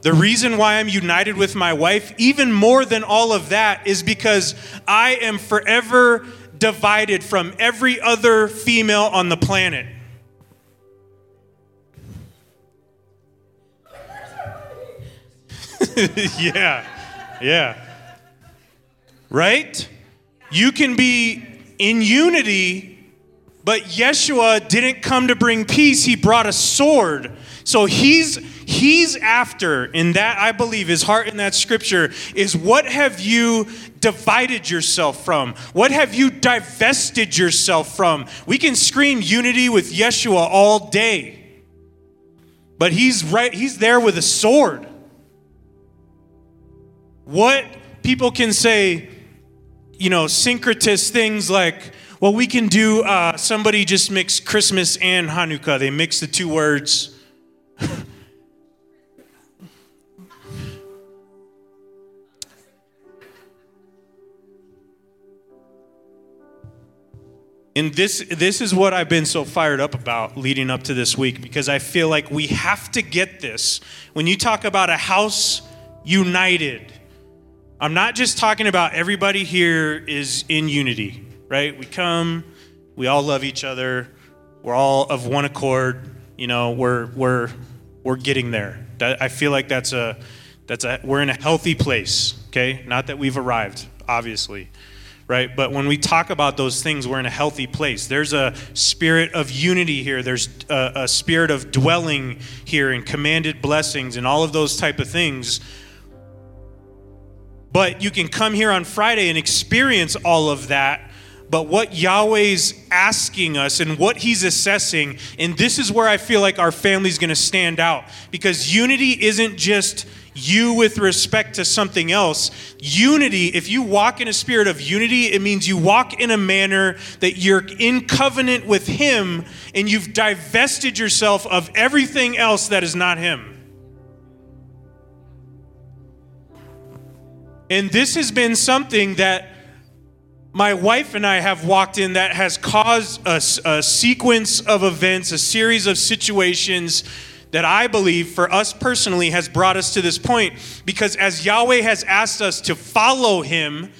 The reason why I'm united with my wife, even more than all of that, is because I am forever divided from every other female on the planet. [laughs] yeah, yeah. Right? You can be in unity, but Yeshua didn't come to bring peace, he brought a sword. So he's he's after in that I believe his heart in that scripture is what have you divided yourself from? What have you divested yourself from? We can scream unity with Yeshua all day. But he's right he's there with a sword. What people can say, you know, syncretist things like, well, we can do, uh, somebody just mixed Christmas and Hanukkah. They mix the two words. [laughs] And this, this is what I've been so fired up about leading up to this week because I feel like we have to get this. When you talk about a house united, I'm not just talking about everybody here is in unity, right? We come, we all love each other, we're all of one accord, you know, we're we're we're getting there. That, I feel like that's a that's a we're in a healthy place, okay? Not that we've arrived, obviously. Right? But when we talk about those things, we're in a healthy place. There's a spirit of unity here. There's a, a spirit of dwelling here and commanded blessings and all of those type of things but you can come here on Friday and experience all of that. But what Yahweh's asking us and what He's assessing, and this is where I feel like our family's gonna stand out. Because unity isn't just you with respect to something else. Unity, if you walk in a spirit of unity, it means you walk in a manner that you're in covenant with Him and you've divested yourself of everything else that is not Him. And this has been something that my wife and I have walked in that has caused a, a, sequence of events, a series of situations that I believe for us personally has brought us to this point. Because as Yahweh has asked us to follow Him,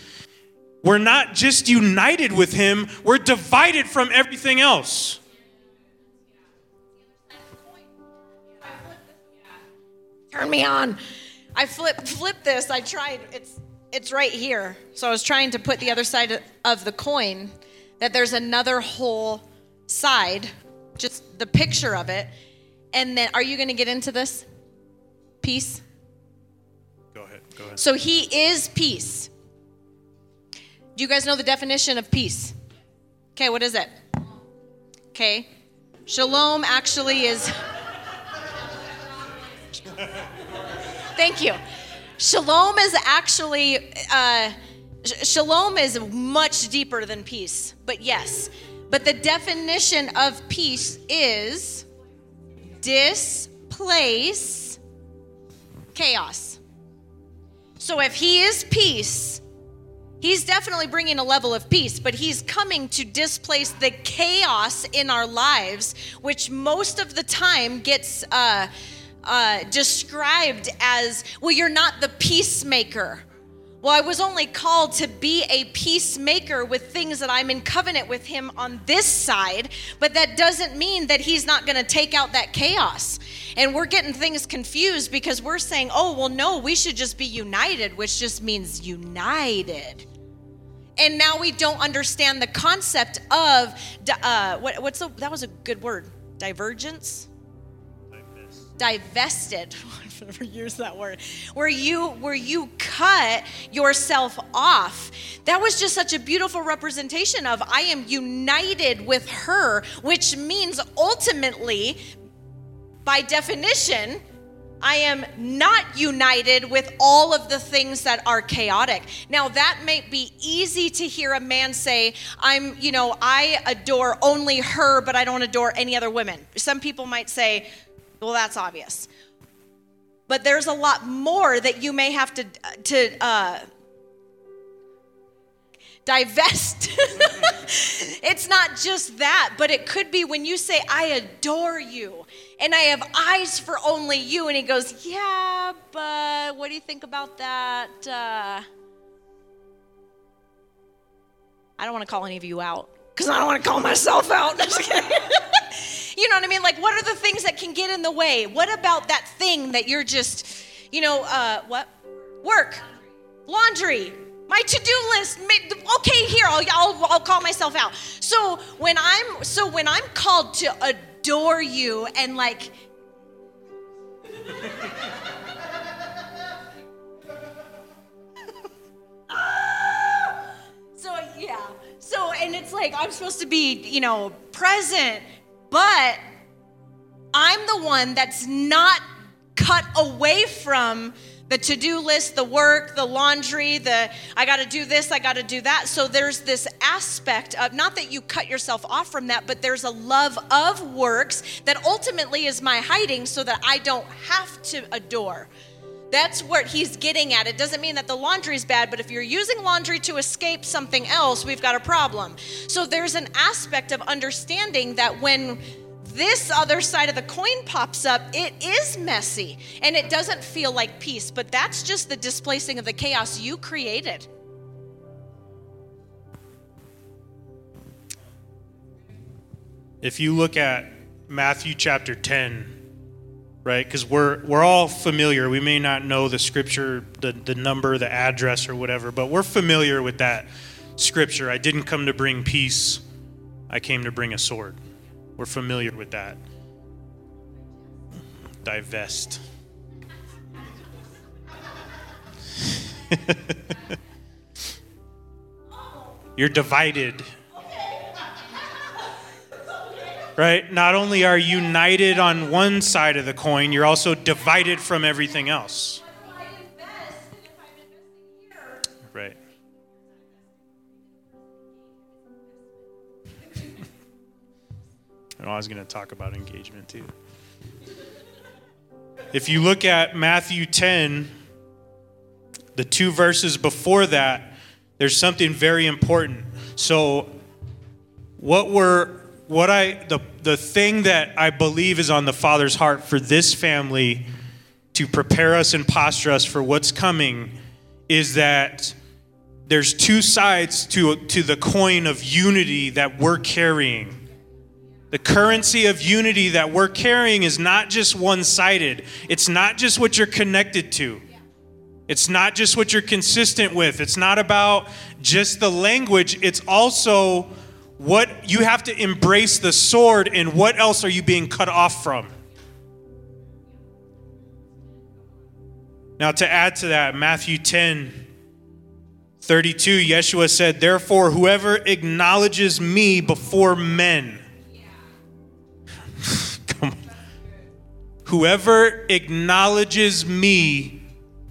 we're not just united with Him, we're divided from everything else.
Turn me on. I flip flip this. I tried. It's it's right here. So I was trying to put the other side of the coin that there's another whole side, just the picture of it. And then are you going to get into this peace?
Go ahead. Go ahead.
So he is peace. Do you guys know the definition of peace? Okay, what is it? Okay. Shalom actually is [laughs] Thank you. Shalom is actually, uh, shalom is much deeper than peace, but yes. But the definition of peace is displace chaos. So if he is peace, he's definitely bringing a level of peace, but he's coming to displace the chaos in our lives, which most of the time gets. Uh, uh, described as, well, you're not the peacemaker. Well, I was only called to be a peacemaker with things that I'm in covenant with him on this side, but that doesn't mean that he's not going to take out that chaos. And we're getting things confused because we're saying, oh, well, no, we should just be united, which just means united. And now we don't understand the concept of, uh, what, what's the, that was a good word, divergence? Divested [laughs] i've never that word where you where you cut yourself off that was just such a beautiful representation of i am united with her which means ultimately by definition I am not united with all of the things that are chaotic. Now, that may be easy to hear a man say, I'm, you know, I adore only her, but I don't adore any other women. Some people might say, well, that's obvious. But there's a lot more that you may have to, to uh, divest. [laughs] it's not just that, but it could be when you say, I adore you and I have eyes for only you. And he goes, Yeah, but what do you think about that? Uh, I don't want to call any of you out because I don't want to call myself out. [laughs] [laughs] You know what I mean? Like, what are the things that can get in the way? What about that thing that you're just, you know, uh, what? Work, laundry, my to-do list. Okay, here I'll, I'll I'll call myself out. So when I'm so when I'm called to adore you and like. And it's like i'm supposed to be you know present but I'm the one that's not cut away from the to do list, the work, the laundry, the I got to do this, I got to do that. So there's this aspect of not that you cut yourself off from that, but there's a love of works that ultimately is my hiding so that I don't have to adore. That's what he's getting at. It doesn't mean that the laundry is bad, but if you're using laundry to escape something else, we've got a problem. So there's an aspect of understanding that when this other side of the coin pops up, it is messy and it doesn't feel like peace, but that's just the displacing of the chaos you created.
If you look at Matthew chapter 10, right? Because we're we're all familiar. We may not know the scripture, the the number, the address, or whatever, but we're familiar with that scripture. I didn't come to bring peace. I came to bring a sword. We're familiar with that. Divest. [laughs] You're divided right? Not only are you united on one side of the coin, you're also divided from everything else. Right. And I was going to talk about engagement too. If you look at Matthew 10, the two verses before that, there's something very important. So, what we're what I the the thing that I believe is on the Father's heart for this family to prepare us and posture us for what's coming is that there's two sides to to the coin of unity that we're carrying. The currency of unity that we're carrying is not just one-sided. It's not just what you're connected to. It's not just what you're consistent with. It's not about just the language. It's also what you have to embrace the sword and what else are you being cut off from? Now to add to that matthew 10 32 yeshua said therefore whoever acknowledges me before men [laughs] whoever acknowledges me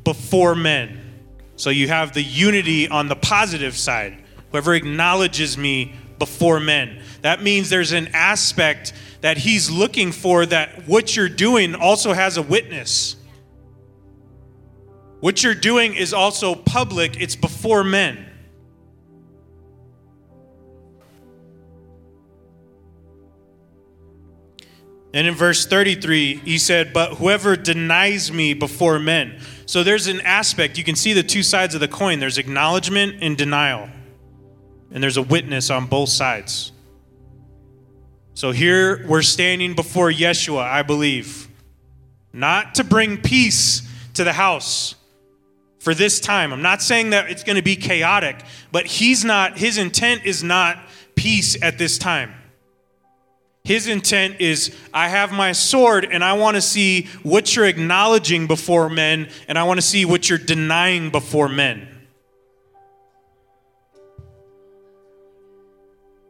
before men. So you have the unity on the positive side. Whoever acknowledges me before men. That means there's an aspect that he's looking for that what you're doing also has a witness. What you're doing is also public, it's before men. And in verse 33, he said, But whoever denies me before men. So there's an aspect, you can see the two sides of the coin there's acknowledgement and denial, and there's a witness on both sides. So here we're standing before Yeshua, I believe, not to bring peace to the house for this time. I'm not saying that it's going to be chaotic, but he's not, his intent is not peace at this time. His intent is I have my sword and I want to see what you're acknowledging before men and I want to see what you're denying before men.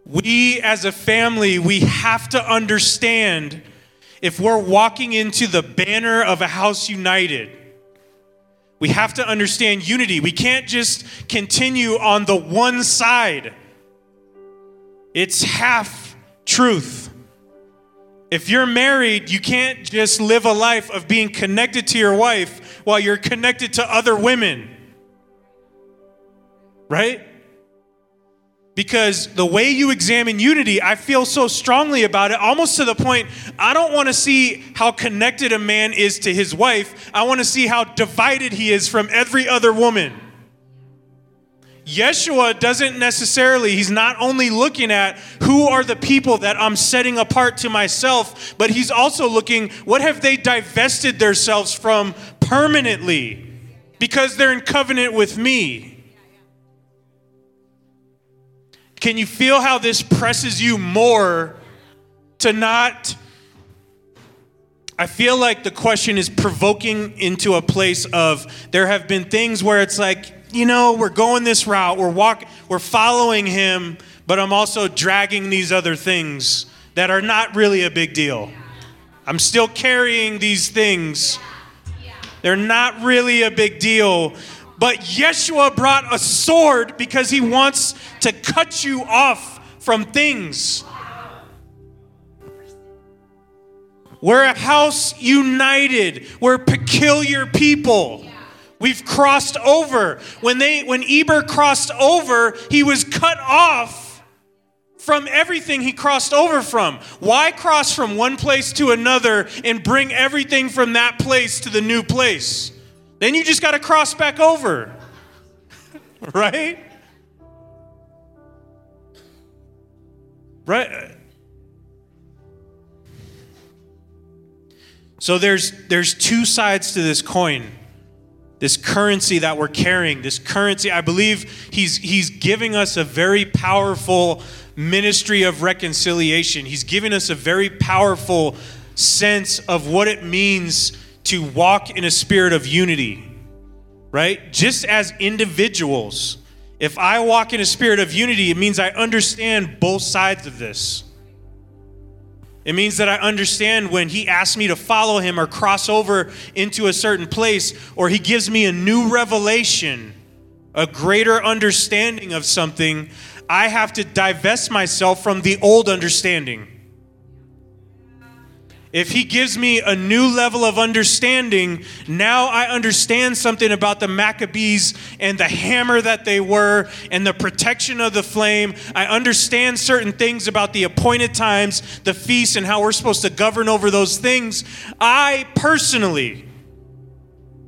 We as a family, we have to understand if we're walking into the banner of a house united, we have to understand unity. We can't just continue on the one side. It's half truth. If you're married, you can't just live a life of being connected to your wife while you're connected to other women. Right? Because the way you examine unity, I feel so strongly about it, almost to the point I don't want to see how connected a man is to his wife. I want to see how divided he is from every other woman. Yeshua doesn't necessarily, he's not only looking at who are the people that I'm setting apart to myself, but he's also looking what have they divested themselves from permanently because they're in covenant with me. Can you feel how this presses you more to not? I feel like the question is provoking into a place of there have been things where it's like, you know, we're going this route, we're walk, we're following him, but I'm also dragging these other things that are not really a big deal. I'm still carrying these things. They're not really a big deal. But Yeshua brought a sword because he wants to cut you off from things. We're a house united. We're peculiar people. We've crossed over. When they when Eber crossed over, he was cut off from everything he crossed over from. Why cross from one place to another and bring everything from that place to the new place? Then you just got to cross back over. [laughs] right? Right? So there's there's two sides to this coin this currency that we're carrying, this currency, I believe he's, he's giving us a very powerful ministry of reconciliation. He's giving us a very powerful sense of what it means to walk in a spirit of unity, right? Just as individuals, if I walk in a spirit of unity, it means I understand both sides of this. It means that I understand when He asks me to follow Him or cross over into a certain place, or He gives me a new revelation, a greater understanding of something, I have to divest myself from the old understanding. If he gives me a new level of understanding, now I understand something about the Maccabees and the hammer that they were and the protection of the flame. I understand certain things about the appointed times, the feasts, and how we're supposed to govern over those things. I personally,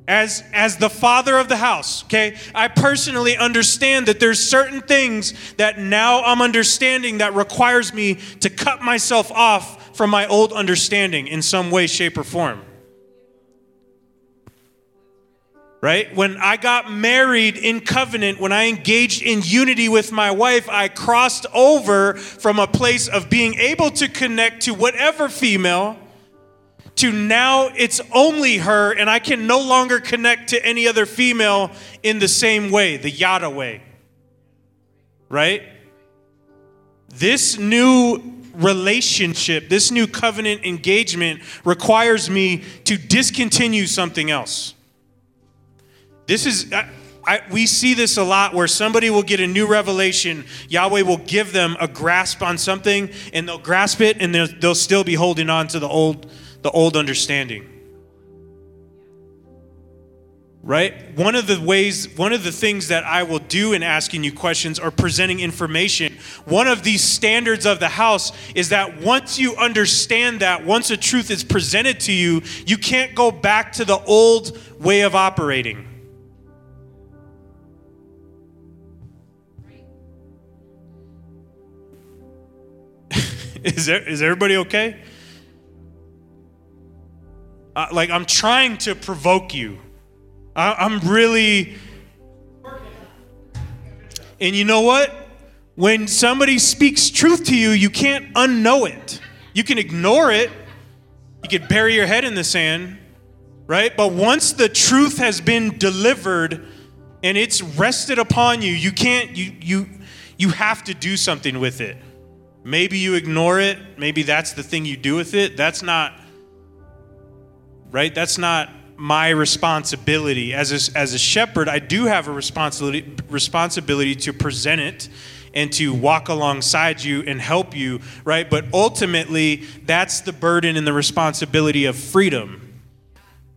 as, as the father of the house, okay, I personally understand that there's certain things that now I'm understanding that requires me to cut myself off from my old understanding in some way, shape, or form. Right? When I got married in covenant, when I engaged in unity with my wife, I crossed over from a place of being able to connect to whatever female to now it's only her, and I can no longer connect to any other female in the same way, the yada way. Right? This new relationship, this new covenant engagement requires me to discontinue something else. This is, I, I, we see this a lot where somebody will get a new revelation. Yahweh will give them a grasp on something, and they'll grasp it, and they'll, they'll still be holding on to the old, the old understanding. Right? One of the ways, one of the things that I will do in asking you questions or presenting information, one of these standards of the house is that once you understand that, once a truth is presented to you, you can't go back to the old way of operating. [laughs] is, there, is everybody okay? Uh, like, I'm trying to provoke you. I, am really. And you know what? When somebody speaks truth to you, you can't unknow it. You can ignore it. You can bury your head in the sand, right? But once the truth has been delivered and it's rested upon you, you can't you you you have to do something with it. Maybe you ignore it. Maybe that's the thing you do with it. That's not right? That's not my responsibility. As a, as a shepherd i do have a responsibility responsibility to present it and to walk alongside you and help you right? But ultimately that's the burden and the responsibility of freedom.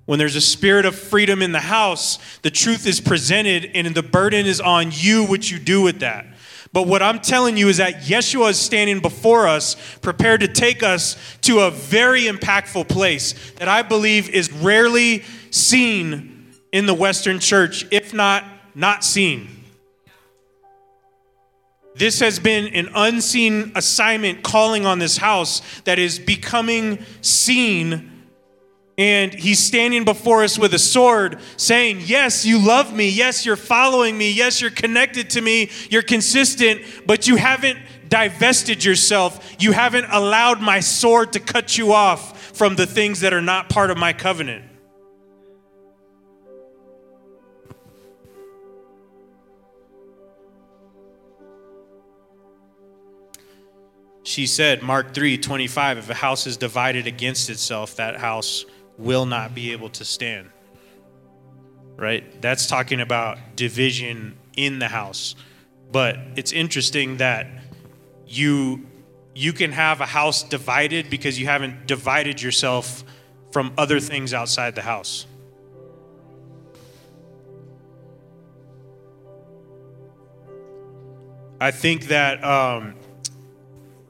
When there's a spirit of freedom in the house the truth is presented and the burden is on you what you do with that but what I'm telling you is that Yeshua is standing before us, prepared to take us to a very impactful place that I believe is rarely seen in the Western church, if not not seen. This has been an unseen assignment calling on this house that is becoming seen and he's standing before us with a sword saying, Yes, you love me. Yes, you're following me. Yes, you're connected to me. You're consistent, but you haven't divested yourself. You haven't allowed my sword to cut you off from the things that are not part of my covenant. She said, Mark 3 25, if a house is divided against itself, that house will not be able to stand. Right? That's talking about division in the house. But it's interesting that you you can have a house divided because you haven't divided yourself from other things outside the house. I think that um,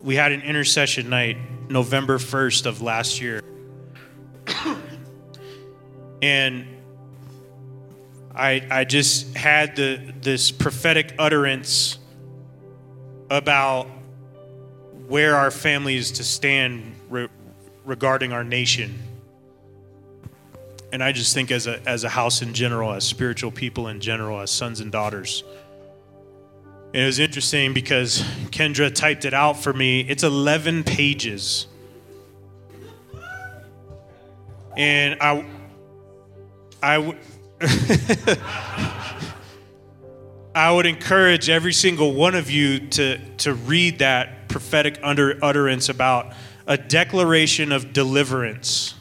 we had an intercession night November 1st of last year. And I, I just had the, this prophetic utterance about where our family is to stand re- regarding our nation. And I just think, as a, as a house in general, as spiritual people in general, as sons and daughters. And it was interesting because Kendra typed it out for me. It's 11 pages. And I, I, w- [laughs] I would encourage every single one of you to, to read that prophetic under, utterance about a declaration of deliverance.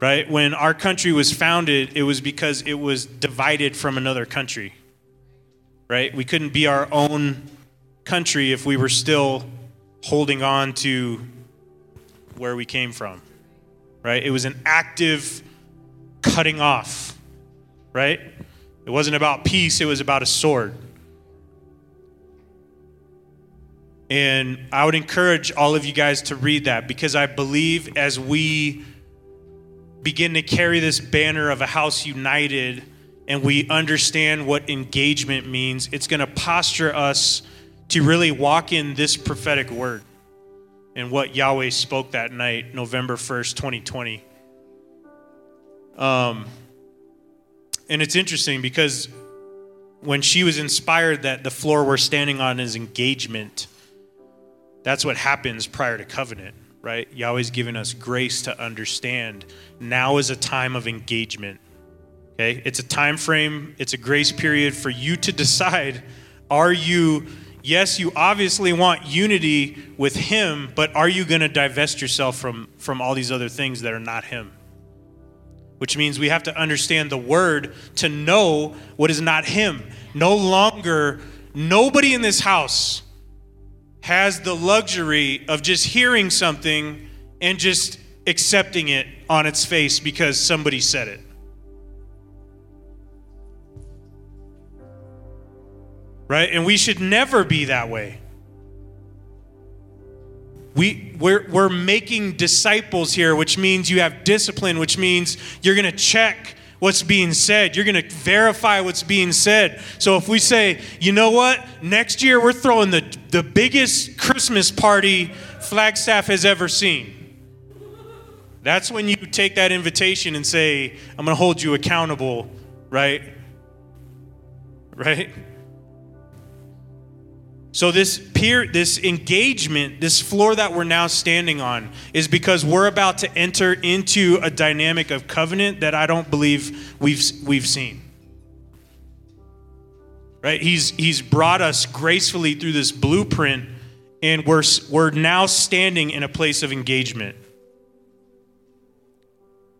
Right? When our country was founded, it was because it was divided from another country. Right? We couldn't be our own country if we were still holding on to where we came from, right? It was an active cutting off, right? It wasn't about peace, it was about a sword. And I would encourage all of you guys to read that because I believe as we begin to carry this banner of a house united and we understand what engagement means, it's going to posture us to really walk in this prophetic word and what Yahweh spoke that night, November 1st, 2020. Um, and it's interesting because when she was inspired that the floor we're standing on is engagement, that's what happens prior to covenant, right? Yahweh's given us grace to understand now is a time of engagement. Okay? It's a time frame, it's a grace period for you to decide are you yes, you obviously want unity with Him, but are you going to divest yourself from, from all these other things that are not Him? Which means we have to understand the Word to know what is not Him. No longer, nobody in this house has the luxury of just hearing something and just accepting it on its face because somebody said it. Right? And we should never be that way. We, we're, we're making disciples here, which means you have discipline, which means you're going to check what's being said. You're going to verify what's being said. So if we say, you know what, next year we're throwing the, the biggest Christmas party Flagstaff has ever seen. That's when you take that invitation and say, I'm going to hold you accountable, right? Right? So this peer this engagement, this floor that we're now standing on is because we're about to enter into a dynamic of covenant that I don't believe we've we've seen. Right? He's he's brought us gracefully through this blueprint and we're we're now standing in a place of engagement.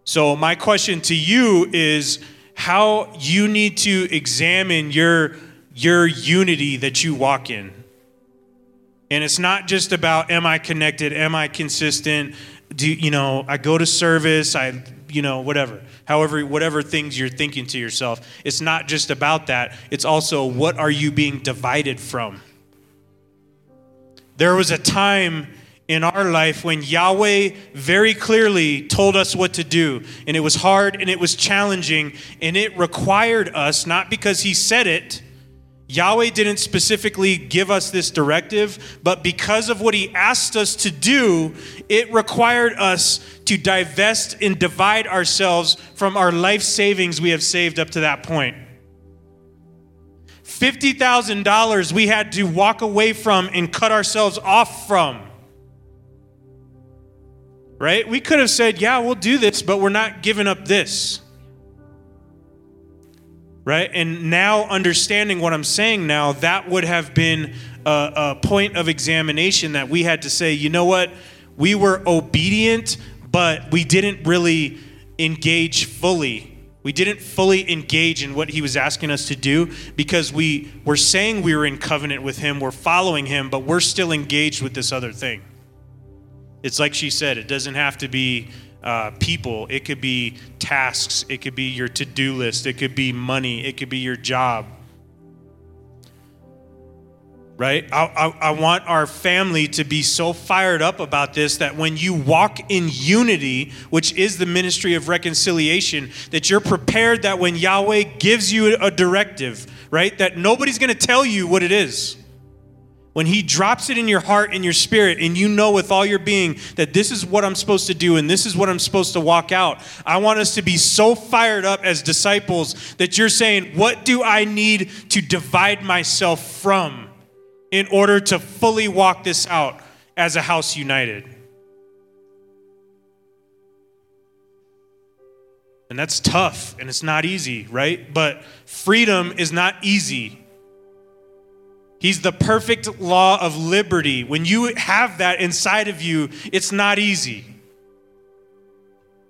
So my question to you is how you need to examine your your unity that you walk in. And it's not just about am I connected, am I consistent? Do you know, I go to service, I you know, whatever. However, whatever things you're thinking to yourself, it's not just about that. It's also what are you being divided from? There was a time in our life when Yahweh very clearly told us what to do, and it was hard and it was challenging, and it required us, not because He said it, Yahweh didn't specifically give us this directive, but because of what He asked us to do, it required us to divest and divide ourselves from our life savings we have saved up to that point. $50,000 we had to walk away from and cut ourselves off from. Right? We could have said, yeah, we'll do this, but we're not giving up this right? And now understanding what I'm saying now, that would have been a, a, point of examination that we had to say, you know what? We were obedient, but we didn't really engage fully. We didn't fully engage in what he was asking us to do because we were saying we were in covenant with him, we're following him, but we're still engaged with this other thing. It's like she said, it doesn't have to be uh, people, it could be tasks, it could be your to do list, it could be money, it could be your job. Right? I, I, I, want our family to be so fired up about this that when you walk in unity, which is the ministry of reconciliation, that you're prepared that when Yahweh gives you a directive, right, that nobody's going to tell you what it is when He drops it in your heart and your spirit, and you know with all your being that this is what I'm supposed to do and this is what I'm supposed to walk out, I want us to be so fired up as disciples that you're saying, What do I need to divide myself from in order to fully walk this out as a house united? And that's tough and it's not easy, right? But freedom is not easy. He's the perfect law of liberty. When you have that inside of you, it's not easy.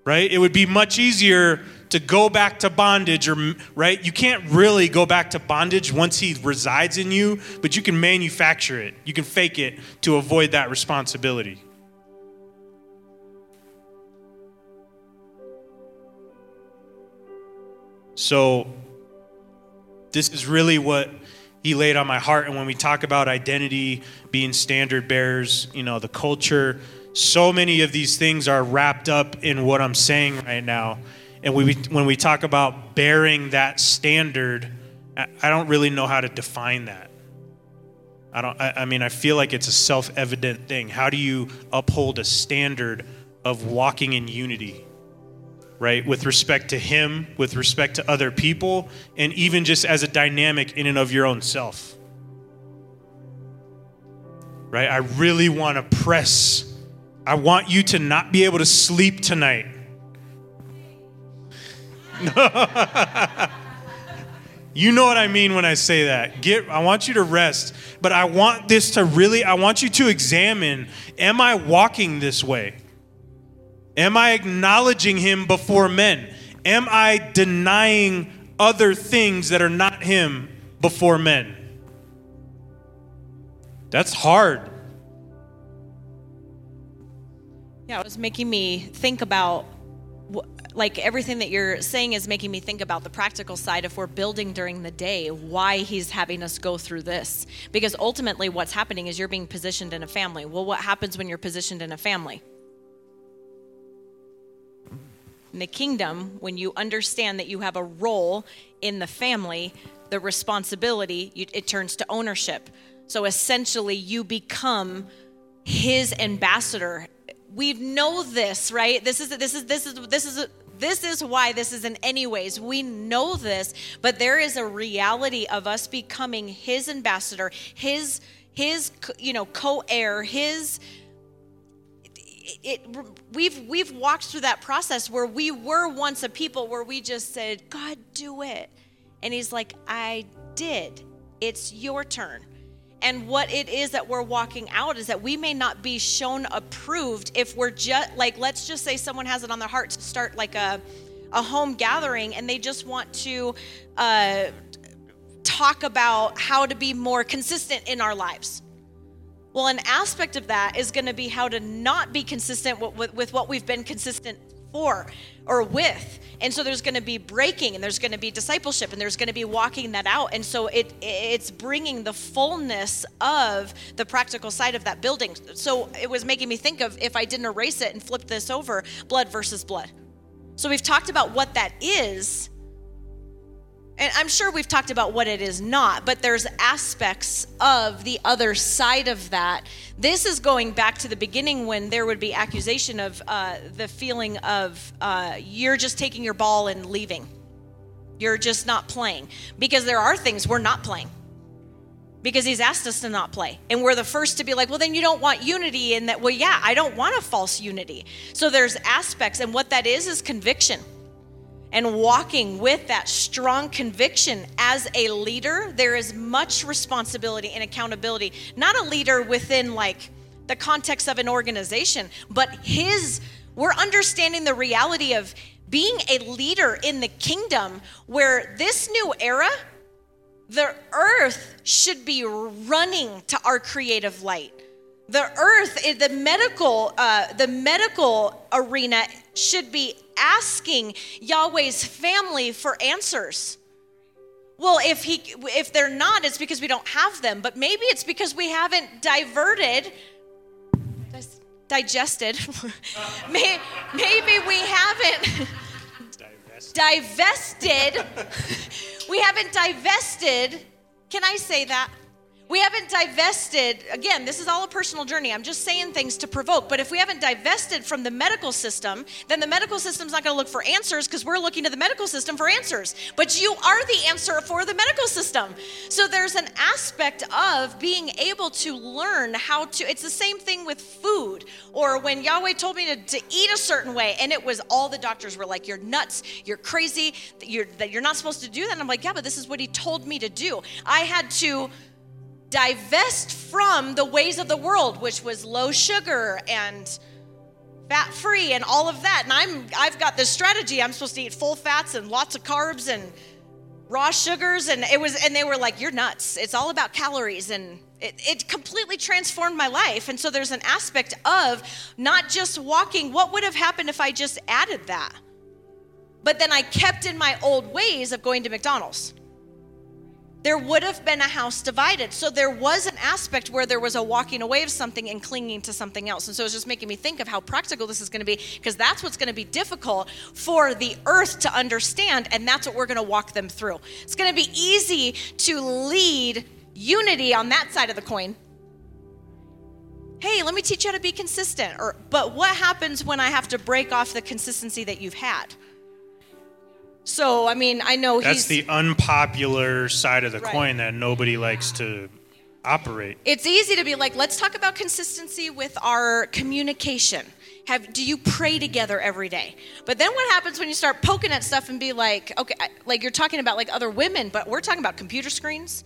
Right? It would be much easier to go back to bondage or right? You can't really go back to bondage once he resides in you, but you can manufacture it. You can fake it to avoid that responsibility. So this is really what he laid on my heart. And when we talk about identity, being standard bearers, you know, the culture, so many of these things are wrapped up in what I'm saying right now. And we, when we talk about bearing that standard, I don't really know how to define that. I don't. I, I mean, I feel like it's a self-evident thing. How do you uphold a standard of walking in unity? Right? With respect to Him, with respect to other people, and even just as a dynamic in and of your own self. Right? I really want to press. I want you to not be able to sleep tonight. [laughs] you know what I mean when I say that. Get I want you to rest, but I want this to really I want you to examine am I walking this way? Am I acknowledging him before men? Am I denying other things that are not him before men? That's hard.
Yeah, it was making me think about like everything that you're saying is making me think about the practical side if we're building during the day why he's having us go through this because ultimately what's happening is you're being positioned in a family well what happens when you're positioned in a family in the kingdom when you understand that you have a role in the family the responsibility it turns to ownership so essentially you become his ambassador we know this, right? This is this is this is this is this is why this is in any ways. We know this, but there is a reality of us becoming his ambassador, his his you know co-heir, his it, we've we've walked through that process where we were once a people where we just said, "God, do it." And he's like, "I did. It's your turn." And what it is that we're walking out is that we may not be shown approved if we're just like, let's just say someone has it on their heart to start like a, a home gathering and they just want to uh, talk about how to be more consistent in our lives. Well, an aspect of that is going to be how to not be consistent with, with, with what we've been consistent for or with. And so there's going to be breaking and there's going to be discipleship and there's going to be walking that out. And so it it's bringing the fullness of the practical side of that building. So it was making me think of if i didn't erase it and flip this over blood versus blood. So we've talked about what that is and I'm sure we've talked about what it is not, but there's aspects of the other side of that. This is going back to the beginning when there would be accusation of uh, the feeling of uh, you're just taking your ball and leaving. You're just not playing. Because there are things we're not playing. Because he's asked us to not play. And we're the first to be like, well, then you don't want unity. And that, well, yeah, I don't want a false unity. So there's aspects. And what that is, is conviction and walking with that strong conviction as a leader, there is much responsibility and accountability. Not a leader within like the context of an organization, but his, we're understanding the reality of being a leader in the kingdom where this new era, the earth should be running to our creative light the earth eh, the medical uh, the medical arena should be asking yahweh's family for answers. Well if he if they're not it's because we don't have them but maybe it's because we haven't diverted digested. [laughs] Maybe we haven't divested. [laughs] We haven't divested. Can i say that we haven't divested, again, this is all a personal journey. I'm just saying things to provoke. But if we haven't divested from the medical system, then the medical system's not going to look for answers because we're looking to the medical system for answers. But you are the answer for the medical system. So there's an aspect of being able to learn how to, it's the same thing with food. Or when Yahweh told me to, to eat a certain way, and it was all the doctors were like, You're nuts, you're crazy, you're, that you're not supposed to do that. And I'm like, Yeah, but this is what he told me to do. I had to divest from the ways of the world, which was low sugar and fat free and all of that. And I'm I've got this strategy. I'm supposed to eat full fats and lots of carbs and raw sugars. And it was and they were like you're nuts. It's all about calories. And it, it completely transformed my life. And so there's an aspect of not just walking. What would have happened if i just added that? But then i kept in my old ways of going to mcdonald's there would have been a house divided. So there was an aspect where there was a walking away of something and clinging to something else. And so it's just making me think of how practical this is going to be because that's what's going to be difficult for the earth to understand. And that's what we're going to walk them through. It's going to be easy to lead unity on that side of the coin. Hey, let me teach you how to be consistent. Or, but what happens when I have to break off the consistency that you've had? So, I mean, I know
That's the unpopular side of the right. coin that nobody likes to operate.
It's easy to be like, let's talk about consistency with our communication. Have, do you pray together every day? But then what happens when you start poking at stuff and be like, okay, like you're talking about like other women, but we're talking about computer screens.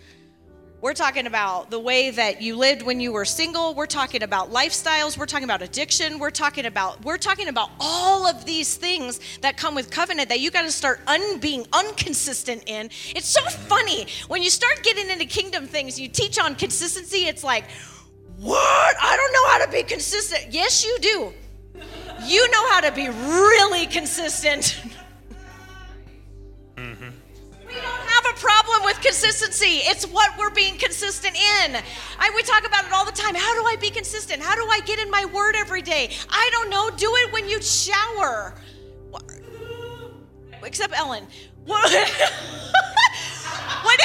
We're talking about the way that you lived when you were single. We're talking about lifestyles. We're talking about addiction. We're talking about we're talking about all of these things that come with covenant that you got to start un, being inconsistent in. It's so funny when you start getting into kingdom things. You teach on consistency. It's like, what? I don't know how to be consistent. Yes, you do. you know how to be really consistent. Mm-hmm. We don't have a problem with consistency. It's what we're being consistent in. I, we talk about it all the time. How do I be consistent? How do I get in my word every day? I don't know. Do it when you shower. Except Ellen. What, [laughs] what,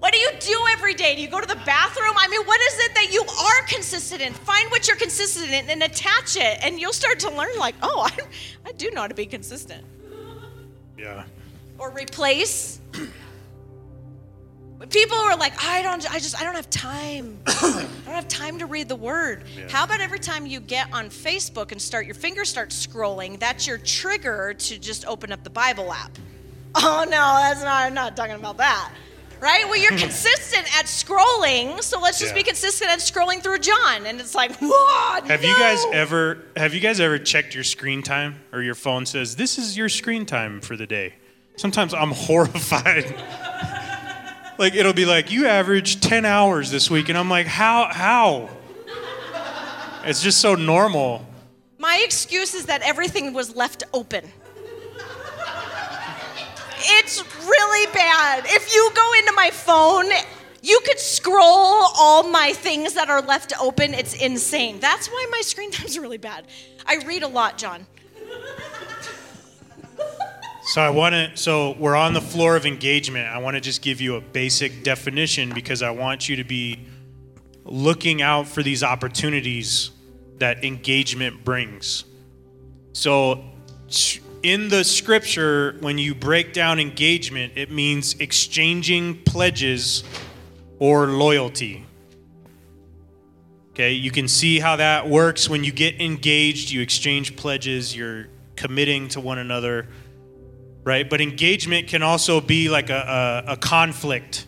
what do you do every day? Do you go to the bathroom? I mean, what is it that you are consistent in? Find what you're consistent in and attach it, and you'll start to learn, like, oh, I, I do know how to be consistent
Yeah.
Or replace. [clears throat] People are like, I don't, I just, I don't have time. [coughs] I don't have time to read the word.
Yeah.
How about every time you get on Facebook and start, your finger start scrolling, that's your trigger to just open up the Bible app. [laughs] Oh no, that's not, I'm not talking about that. Right? Well, you're [laughs] consistent at scrolling, so let's just
Yeah.
be consistent at scrolling through John. And it's like, whoa,
Have you guys ever have you guys ever checked your screen time or your phone says this is your screen time for the day? Sometimes I'm [laughs] horrified. [laughs] like it'll be like you averaged 10 hours this week and I'm like how how? It's just so normal.
My excuse is that everything was left open. It's really bad. If you go into my phone, you could scroll all my things that are left open. It's insane. That's why my screen [laughs] time's really bad. I read a lot, John.
So I want to so we're on the floor of engagement. I want to just give you a basic definition because I want you to be looking out for these opportunities that engagement brings. So in the scripture when you break down engagement, it means exchanging pledges or loyalty. Okay, you can see how that works when you get engaged, you exchange pledges, you're committing to one another right? But engagement can also be like a, a, a conflict.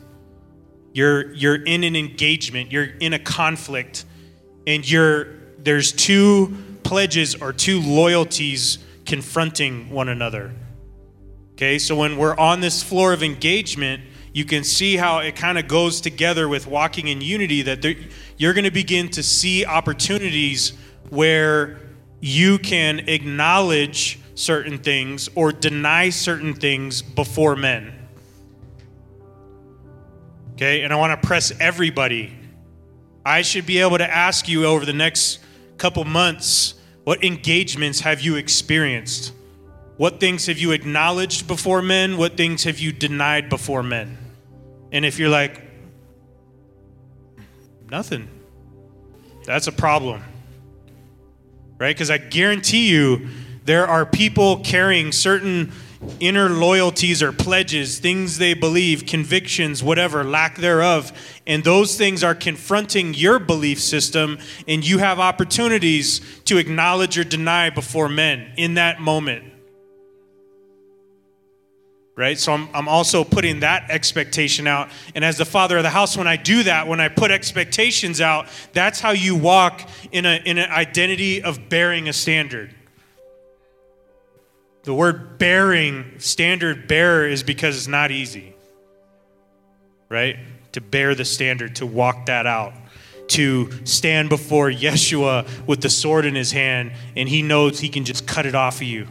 You're you're in an engagement. You're in a conflict, and you're there's two pledges or two loyalties confronting one another. Okay, so when we're on this floor of engagement, you can see how it kind of goes together with walking in unity. That there, you're going to begin to see opportunities where you can acknowledge certain things or deny certain things before men. Okay, and I want to press everybody. I should be able to ask you over the next couple months what engagements have you experienced? What things have you acknowledged before men? What things have you denied before men? And if you're like, nothing, that's a problem. Right? Because I guarantee you, there are people carrying certain inner loyalties or pledges, things they believe, convictions, whatever, lack thereof. And those things are confronting your belief system, and you have opportunities to acknowledge or deny before men in that moment. Right? So I'm, I'm also putting that expectation out. And as the father of the house, when I do that, when I put expectations out, that's how you walk in, a, in an identity of bearing a standard. The word bearing, standard bearer, is because it's not easy, right? To bear the standard, to walk that out, to stand before Yeshua with the sword in his hand, and he knows he can just cut it off of you,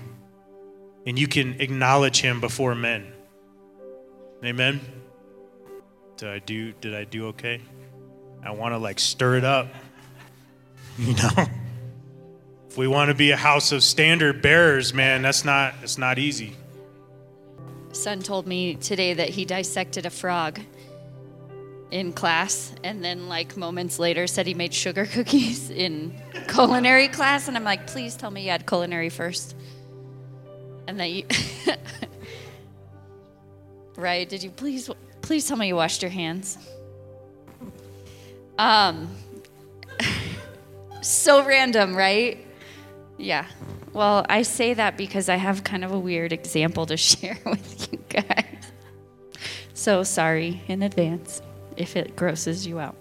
and you can acknowledge him before men. Amen. Did I do? Did I do okay? I want to like stir it up, [laughs] you know. We want to be a house of standard bearers, man, that's not it's not easy.
son told me today that he dissected a frog in class and then like moments later said he made sugar [laughs] cookies in culinary class and i'm like please tell me you had culinary first. And that you [laughs] right did you please please tell me you washed your hands. Um [laughs] so random right yeah. Well, I say that because I have kind of a weird example to [laughs] share with you guys. So sorry in advance if it grosses you out.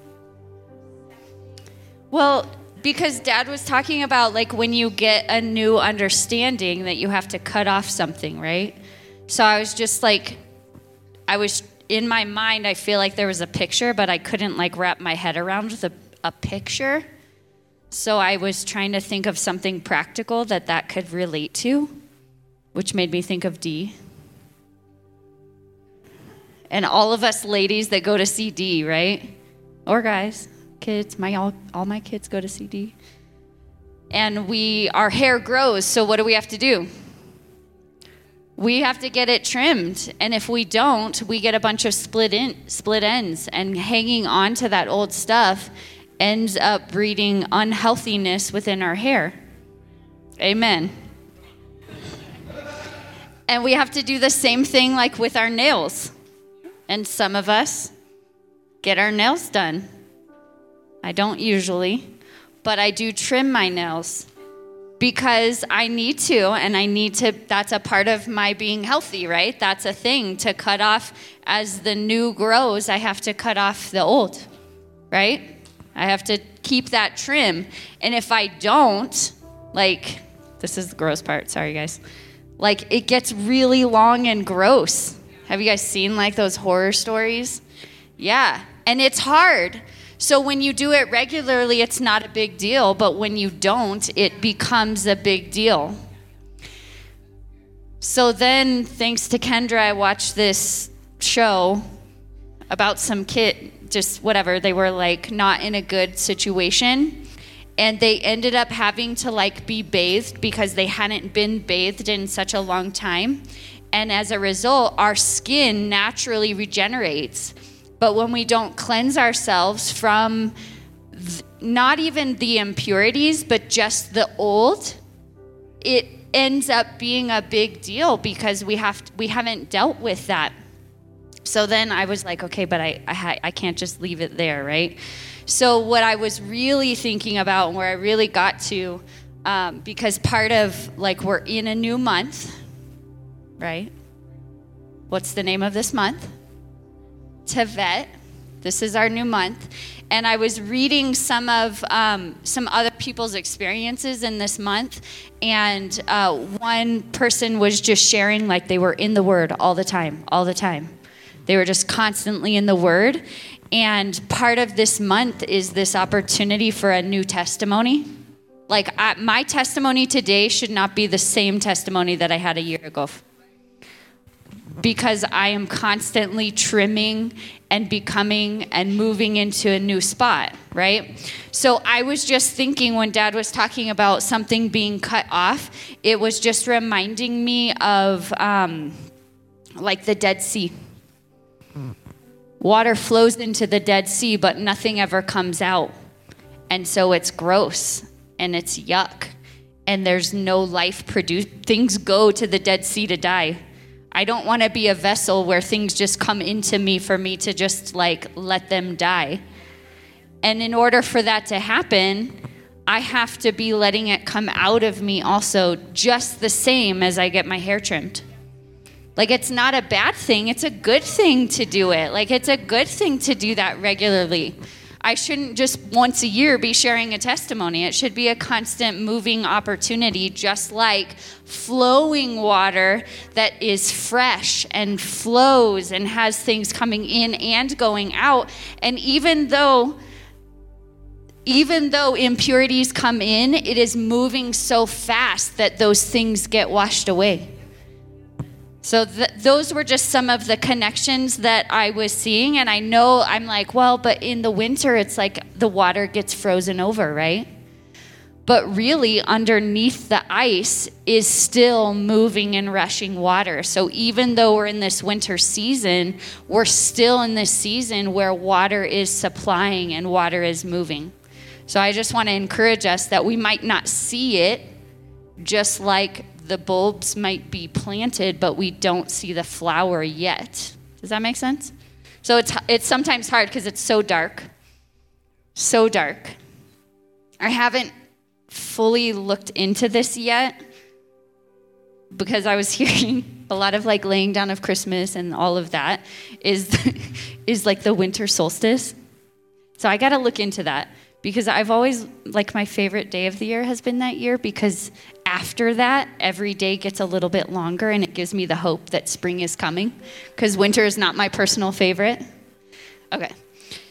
Well, because dad was talking about like when you get a new understanding that you have to cut off something, right? So I was just like, I was in my mind, I feel like there was a picture, but I couldn't like wrap my head around the, a picture. So I was trying to think of something practical that that could relate to, which made me think of D. And all of us ladies that go to CD, right? Or guys, kids, my all, all my kids go to CD. And we our hair grows, so what do we have to do? we have to get it trimmed and if we don't we get a bunch of split in, split ends and hanging on to that old stuff ends up breeding unhealthiness within our hair amen and we have to do the same thing like with our nails and some of us get our nails done i don't usually but i do trim my nails because I need to, and I need to, that's a part of my being healthy, right? That's a thing to cut off as the new grows, I have to cut off the old, right? I have to keep that trim. And if I don't, like, this is the gross part, sorry guys, like, it gets really long and gross. Have you guys seen like those horror stories? Yeah, and it's hard so when you do it regularly, it's not a big deal, but when you don't, it becomes a big deal. So then, thanks to Kendra, I watched this show about some kid, just whatever, they were like not in a good situation. And they ended up having to like be bathed because they hadn't been bathed in such a long time. And as a result, our skin naturally regenerates. But when we don't cleanse ourselves from th- not even the impurities, but just the old, it ends up being a big deal because we have to, we haven't dealt with that. So then I was like, okay, but I, I, I can't just leave it there, right? So what I was really thinking about and where I really got to, um, because part of like we're in a new month, right? What's the name of this month? Tevet. This is our new month. And I was reading some of um, some other people's experiences in this month, and uh, one person was just sharing like they were in the Word all the time, all the time. They were just constantly in the Word. And part of this month is this opportunity for a new testimony. Like I, my testimony today should not be the same testimony that I had a year ago because I am constantly trimming and becoming and moving into a new spot, right? So I was just thinking when dad was talking about something being cut off, it was just reminding me of um, like the Dead Sea. Water flows into the Dead Sea, but nothing ever comes out. And so it's gross and it's yuck. And there's no life produced. Things go to the Dead Sea to die I don't want to be a vessel where things just come into me for me to just like let them die. And in order for that to happen, I have to be letting it come out of me also just the same as I get my hair trimmed. Like it's not a bad thing, it's a good thing to do it. Like it's a good thing to do that regularly. I shouldn't just once a year be sharing a testimony. It should be a constant moving opportunity, just like flowing water that is fresh and flows and has things coming in and going out. And even though even though impurities come in, it is moving so fast that those things get washed away. So th- those were just some of the connections that I was seeing. And I know I'm like, well, but in the winter, it's like the water gets frozen over, right? But really, underneath the ice is still moving and rushing water. So even though we're in this winter season, we're still in this season where water is supplying and water is moving. So I just want to encourage us that we might not see it just like the bulbs might be planted, but we don't see the flower yet. Does that make sense? So it's, it's sometimes hard because it's so dark. So dark. I haven't fully looked into this yet because I was [laughs] hearing a lot of like laying down of Christmas and all of that is [laughs] is like the winter solstice. So I got to look into that because I've always like my favorite day of the year has been that year because after that every day gets a little bit longer and it gives me the hope that spring is coming because winter is not my personal favorite. Okay.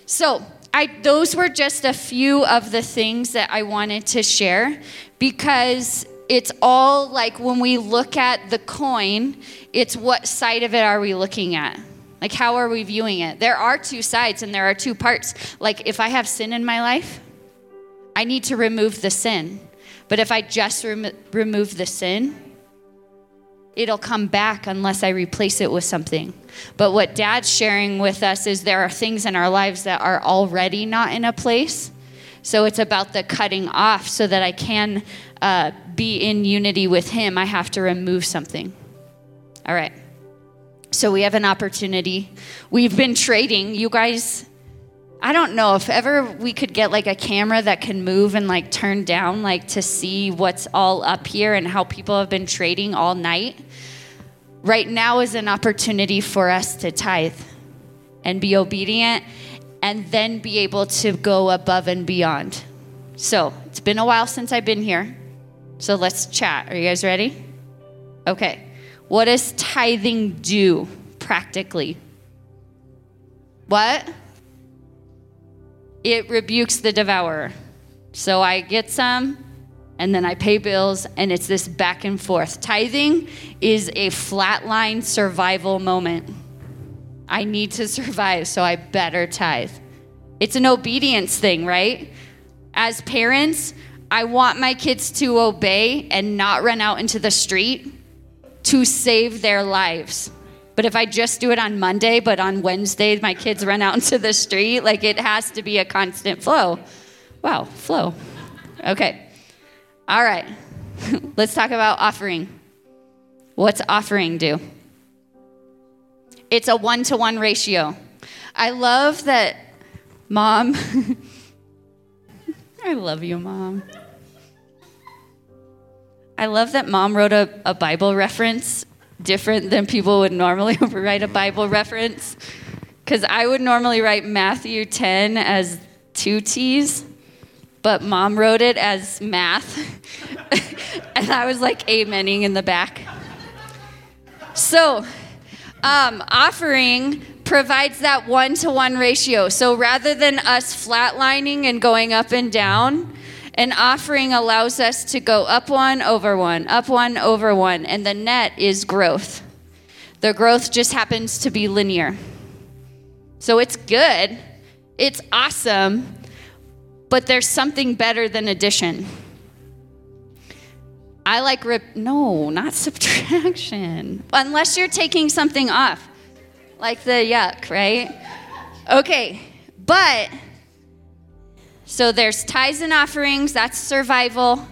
So, I, those were just a few of the things that I wanted to share because it's all like when we look at the coin, it's what side of it are we looking at? Like, how are we viewing it? There are two sides and there are two parts. Like, if I have sin in my life, I need to remove the sin. But if I just rem- remove the sin, it'll come back unless I replace it with something. But what dad's sharing with us is there are things in our lives that are already not in a place. So it's about the cutting off so that I can uh, be in unity with him. I have to remove something. All right. So we have an opportunity. We've been trading. You guys I don't know if ever we could get like a camera that can move and like turn down like to see what's all up here and how people have been trading all night. Right now is an opportunity for us to tithe and be obedient and then be able to go above and beyond. So, it's been a while since I've been here. So, let's chat. Are you guys ready? Okay. What does tithing do practically? What? It rebukes the devourer. So I get some, and then I pay bills, and it's this back and forth. Tithing is a flatline survival moment. I need to survive, so I better tithe. It's an obedience thing, right? As parents, I want my kids to obey and not run out into the street to save their lives. But if I just do it on Monday, but on Wednesday my kids run out into the street, like it has to be a constant flow. Wow, flow. Okay. All right. [laughs] Let's talk about offering. What's offering do? It's a one to one ratio. I love that mom. [laughs] I love you, mom. I love that mom wrote a, a Bible reference different than people would normally [laughs] write a Bible reference. Because I would normally write Matthew 10 as two T's, but mom wrote it as math. [laughs] and I was like amening in the back. So, um, offering provides that one to one ratio. So rather than us flatlining and going up and down, an offering allows us to go up one, over one, up one, over one, and the net is growth. The growth just happens to be linear. So it's good, it's awesome, but there's something better than addition. I like rip, no, not subtraction. [laughs] Unless you're taking something off, like the yuck, right? Okay, but so there's tithes and offerings, that's survival.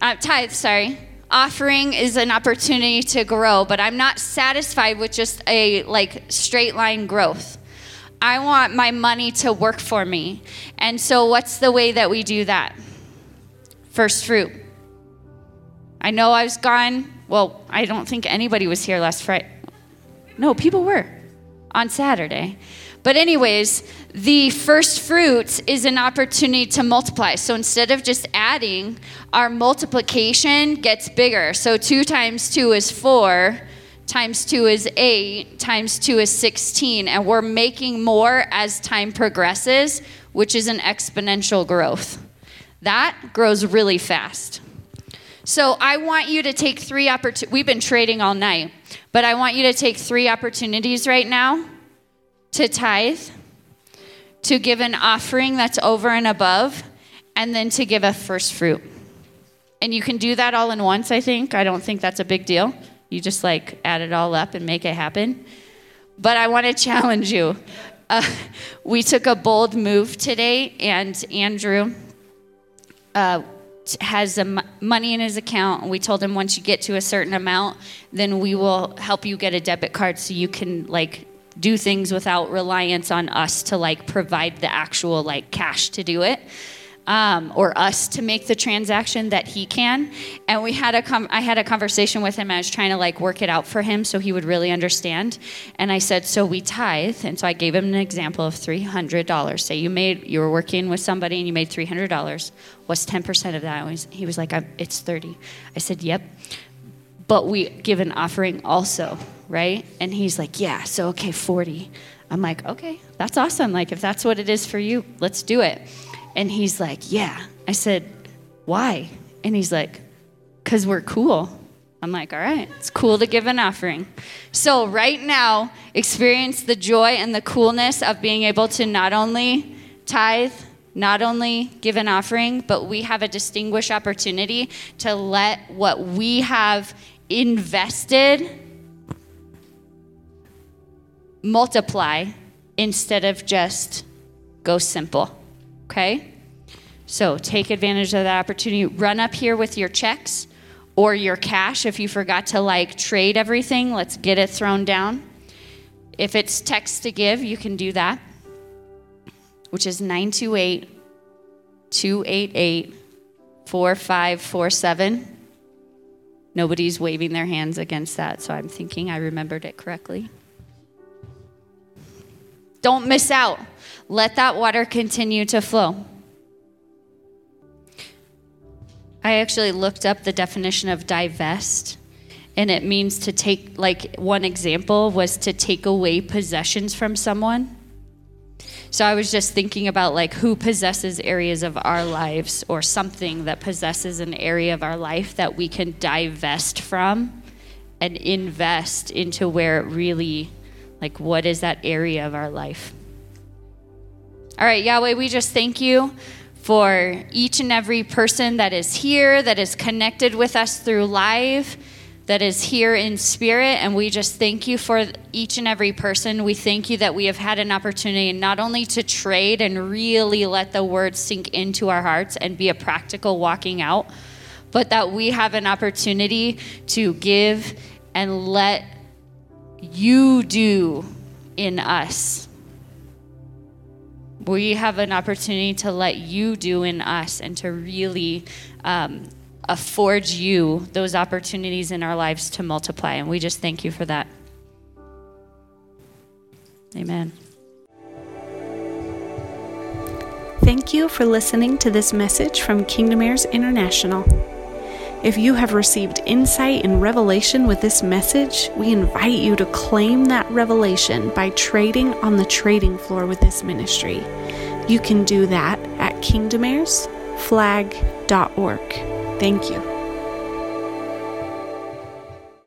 Uh, tithe, sorry. Offering is an opportunity to grow, but I'm not satisfied with just a like straight line growth. I want my money to work for me. And so what's the way that we do that? First fruit. I know I was gone. Well, I don't think anybody was here last Friday. No, people were on Saturday. But, anyways, the first fruits is an opportunity to multiply. So instead of just adding, our multiplication gets bigger. So 2 times 2 is 4, times 2 is 8, times 2 is 16. And we're making more as time progresses, which is an exponential growth. That grows really fast. So I want you to take three opportunities. We've been trading all night, but I want you to take three opportunities right now to tithe, to give an offering that's over and above, and then to give a first fruit. And you can do that all in once, I think. I don't think that's a big deal. You just like add it all up and make it happen. But I want to [laughs] challenge you. Uh, we took a bold move today, and Andrew uh, has m- money in his account. We told him once you get to a certain amount, then we will help you get a debit card so you can like do things without reliance on us to like provide the actual like cash to do it. Um, or us to make the transaction that he can. And we had a com- I had a conversation with him. I was trying to like work it out for him so he would really understand. And I said, so we tithe. And so I gave him an example of three hundred dollars. Say you made you were working with somebody and you made three hundred dollars. What's ten percent of that? He was like, it's thirty. I said, yep. But we give an offering also right? And he's like, yeah, so okay, 40. I'm like, okay, that's awesome. Like, if that's what it is for you, let's do it. And he's like, yeah. I said, why? And he's like, because we're cool. I'm like, all right, it's cool to give an offering. So, right now, experience the joy and the coolness of being able to not only tithe, not only give an offering, but we have a distinguished opportunity to let what we have invested multiply instead of just go simple. Okay? So take advantage of that opportunity. Run up here with your checks or your cash if you forgot to like trade everything. Let's get it thrown down. If it's text to give, you can do that, which is 928 288 4547. Nobody's waving their hands against that, so I'm thinking I remembered it correctly. Don't miss out. Let that water continue to flow. I actually looked up the definition of divest, and it means to take, like, one example was to take away possessions from someone. So I was just thinking about, like, who possesses areas of our lives or something that possesses an area of our life that we can divest from and invest into where it really like, what is that area of our life? All right, Yahweh, we just thank you for each and every person that is here, that is connected with us through live, that is here in spirit. And we just thank you for each and every person. We thank you that we have had an opportunity not only to trade and really let the word sink into our hearts and be a practical walking out, but that we have an opportunity to give and let you do in us. We have an opportunity to let you do in us and to really um, afford you those opportunities in our lives to multiply. And we just thank you for that. Amen.
Thank you for listening to this message from Kingdom Heirs International. If you have received insight and revelation with this message, we invite you to claim that revelation by trading on the trading floor with this ministry. You can do that at kingdomheirsflag.org. Thank you.